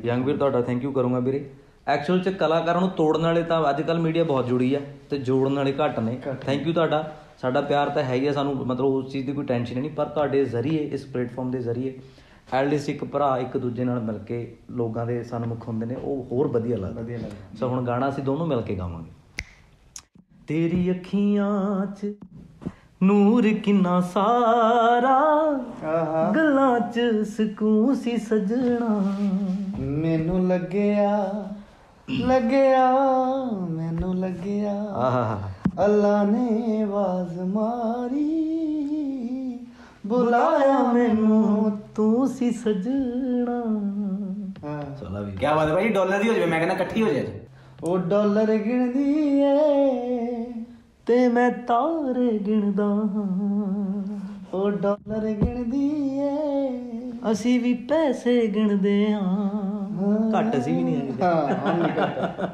ਯੰਗ ਵੀਰ ਤੁਹਾਡਾ ਥੈਂਕ ਯੂ ਕਰੂੰਗਾ ਵੀਰੇ। ਐਕਚੁਅਲ ਚ ਕਲਾਕਾਰਾਂ ਨੂੰ ਤੋੜਨ ਵਾਲੇ ਤਾਂ ਅੱਜ ਕੱਲ ਮੀਡੀਆ ਬਹੁਤ ਜੁੜੀ ਆ ਤੇ ਜੋੜਨ ਵਾਲੇ ਘੱਟ ਨੇ। ਥੈਂਕ ਯੂ ਤੁਹਾਡਾ। ਸਾਡਾ ਪਿਆਰ ਤਾਂ ਹੈ ਹੀ ਆ ਸਾਨੂੰ ਮਤਲਬ ਉਸ ਚੀਜ਼ ਦੀ ਕੋਈ ਟੈਨਸ਼ਨ ਨਹੀਂ ਪਰ ਤੁਹਾਡੇ ਜ਼ਰੀਏ ਇਸ ਪਲੇਟਫਾਰਮ ਦੇ ਜ਼ਰੀਏ ਐਟਲੀਸਟ ਇੱਕ ਭਰਾ ਇੱਕ ਦੂਜੇ ਨਾਲ ਮਿਲ ਕੇ ਲੋਕਾਂ ਦੇ ਸਨਮੁਖ ਹੁੰਦੇ ਨੇ ਉਹ ਹੋਰ ਵਧੀਆ ਲੱਗਦਾ। ਵਧੀਆ ਲੱਗਦਾ। ਸੋ ਹੁਣ ਗਾਣਾ ਅਸੀਂ ਦੋਨੋਂ ਮਿਲ ਕੇ ਗਾਵਾਂਗੇ। ਤੇਰੀ ਅੱਖੀਆਂ 'ਚ ਨੂਰ ਕਿੰਨਾ ਸਾਰਾ ਗੱਲਾਂ 'ਚ ਸਕੂਨ ਸੀ ਸਜਣਾ। ਮੈਨੂੰ ਲੱਗਿਆ ਲੱਗਿਆ ਮੈਨੂੰ ਲੱਗਿਆ। ਆਹਾ। ਅੱਲਾ ਨੇ ਆਵਾਜ਼ ਮਾਰੀ ਬੁਲਾਇਆ ਮੈਨੂੰ ਤੂੰ ਸੀ ਸਜਣਾ। ਹਾਂ। ਚਲਾ ਵੀ ਕੀ ਬਾਤ ਹੈ ਭਾਈ? ਡਾਲਰ ਦੀ ਹੋ ਜਵੇ ਮੈਂ ਕਹਿੰਦਾ ਇਕੱਠੀ ਹੋ ਜਾਏ। ਉਹ ਡਾਲਰ ਗਿਣਦੀ ਏ ਤੇ ਮੈਂ ਤਾਰੇ ਗਿਣਦਾ ਹਾਂ। ਉਹ ਡਾਲਰ ਗਿਣਦੀ ਏ ਅਸੀਂ ਵੀ ਪੈਸੇ ਗਿਣਦੇ ਹਾਂ। ਘੱਟ ਅਸੀਂ ਵੀ ਨਹੀਂ ਹੈਗੇ। ਹਾਂ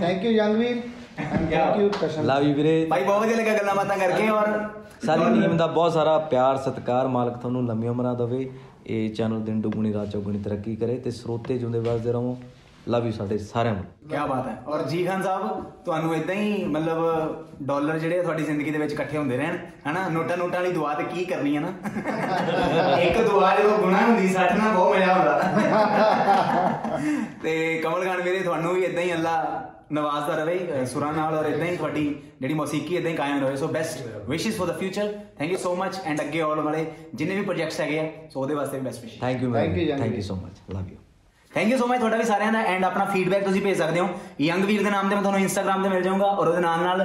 thank you Youngveer and thank you ਕਸ਼ਨ love you ਵੀਰੇ। ਭਾਈ ਬਹੁਤ ਵਧੀਆ ਲੱਗਾ ਗੱਲਾਂ ਬਾਤਾਂ ਕਰਕੇ ਔਰ ਸਾਰੀ ਟੀਮ ਦਾ ਬਹੁਤ ਸਾਰਾ ਪਿਆਰ ਸਤਿਕਾਰ ਮਾਲਕ ਤੁਹਾਨੂੰ ਲੰਮੀ ਉਮਰਾਂ ਦੇਵੇ। ਇਹ ਚੈਨਲ ਦਿਨ ਦੁਗਣੀ ਰਾਤ ਚੌਗੁਣੀ ਤਰੱਕੀ ਕਰੇ ਤੇ ਸਰੋਤੇ ਜੁੰਦੇ ਵਸਦੇ ਰਹੋ। ਲਵ ਯੂ ਸਾਡੇ ਸਾਰਿਆਂ ਨੂੰ। ਕੀ ਬਾਤ ਹੈ। ਔਰ ਜੀ ਖਾਨ ਸਾਹਿਬ ਤੁਹਾਨੂੰ ਇਦਾਂ ਹੀ ਮਤਲਬ ਡਾਲਰ ਜਿਹੜੇ ਤੁਹਾਡੀ ਜ਼ਿੰਦਗੀ ਦੇ ਵਿੱਚ ਇਕੱਠੇ ਹੁੰਦੇ ਰਹਿਣ ਹਨਾ? ਨੋਟਾਂ ਨੋਟਾਂ ਵਾਲੀ ਦੁਆ ਤੇ ਕੀ ਕਰਨੀ ਹੈ ਨਾ? (laughs) ਇੱਕ ਦੁਆ ਜਦੋਂ ਗੁਨਾਹ ਹੁੰਦੀ ਸੱਠ ਨਾਲ ਬਹੁਤ ਮਜ਼ਾ ਆਉਂਦਾ (laughs) ਤੇ ਕਮਲ ਖਾਨ ਵੀਰੇ ਤੁਹਾਨੂੰ ਵੀ ਇਦਾਂ ਹੀ ਅੱਲਾ ਨਵਾਜ਼ਦਾ ਰਵੇ ਅਹ ਸੁਰਾਂ ਨਾਲ ਔਰ ਇਦਾਂ ਹੀ ਤੁਹਾਡੀ ਜਿਹੜੀ ਮੌਸੀਕੀ ਇਦਾਂ ਹੀ ਕਾਇਮ ਰਹੇ। So best wishes for the future thank you so much and ਅੱਗੇ ਆਉਣ ਵਾਲੇ ਜਿੰਨੇ ਵੀ ਪ੍ਰੋਜੈਕਟਸ ਹੈਗੇ ਆ ਸੋ ਉਹਦੇ ਵਾਸਤੇ ਵੀ best wish thank you Thank you, young thank you. So much love you thank you so much ਤੁਹਾਡਾ ਵੀ ਸਾਰਿਆਂ ਦਾ ਐਂਡ ਆਪਣਾ ਫੀਡਬੈਕ ਤੁਸੀਂ ਭੇਜ ਸਕਦੇ ਹੋ। ਯੰਗ ਵੀਰ ਦੇ ਨਾਮ ਤੇ ਮੈਂ ਤੁਹਾਨੂੰ ਇੰਸਟਾਗ੍ਰam ਤੇ ਮਿਲ ਜਾਊਂਗਾ, ਔਰ ਉਹਦੇ ਨਾਲ ਨਾਲ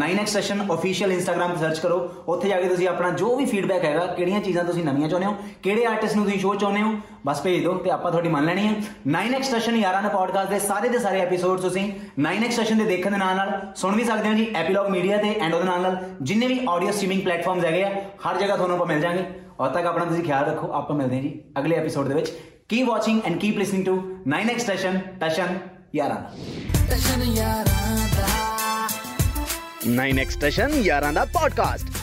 9x ਸੈਸ਼ਨ ਅਫੀਸ਼ੀਅਲ ਇੰਸਟਾਗ੍ਰam ਤੇ ਸਰਚ ਕਰੋ। ਉੱਥੇ ਜਾ ਕੇ ਤੁਸੀਂ ਆਪਣਾ ਜੋ ਵੀ ਫੀਡਬੈਕ ਹੈਗਾ, ਕਿਹੜੀਆਂ ਚੀਜ਼ਾਂ ਤੁਸੀਂ ਨਵੀਆਂ ਚਾਹੁੰਦੇ ਹੋ, ਕਿਹੜੇ ਆਰਟਿਸਟ ਨੂੰ ਤੁਸੀਂ ਸ਼ੋਅ ਚਾਹੁੰਦੇ ਹੋ, ਬਸ ਭੇਜ ਦਿਓ ਤੇ ਆਪਾਂ ਤੁਹਾਡੀ ਮੰਨ ਲੈਣੀ ਹੈ। 9x ਸੈਸ਼ਨ ਯਾਰਾਂ ਦੇ ਪੋਡਕਾਸਟ ਦੇ ਸਾਰੇ ਦੇ ਸਾਰੇ ਐਪੀਸੋਡ ਤੁਸੀਂ 9x ਸੈਸ਼ਨ ਦੇ ਦੇਖਣ ਦੇ ਨਾਲ ਨਾਲ ਸੁਣ ਵੀ ਸਕਦੇ ਹੋ ਜੀ ਐਪੀਲੌਗ ਮੀਡੀਆ ਤੇ ਐਂਡ ਉਹਦੇ ਨਾਲ ਨਾਲ ਜਿੰਨੇ ਵੀ ਆਡੀਓ ਸਟ੍ਰੀਮਿੰਗ ਪਲੇਟਫਾਰਮਸ ਹੈਗੇ ਆ, ਹਰ ਜਗ੍ਹਾ ਤੁਹਾਨੂੰ ਆਪਾਂ ਮਿਲ ਜਾਾਂਗੇ। ਉਦ ਤੱਕ ਆਪਣਾ ਤੁਸੀਂ ਖਿਆਲ ਰੱਖੋ, ਆਪਾਂ ਮਿਲਦੇ ਹਾਂ ਜੀ ਅਗਲੇ ਐਪੀਸੋਡ ਦੇ ਵਿੱਚ। Keep watching and keep listening to 9X Tashan, Tashan Yarana. 9X Tashan Yarana podcast.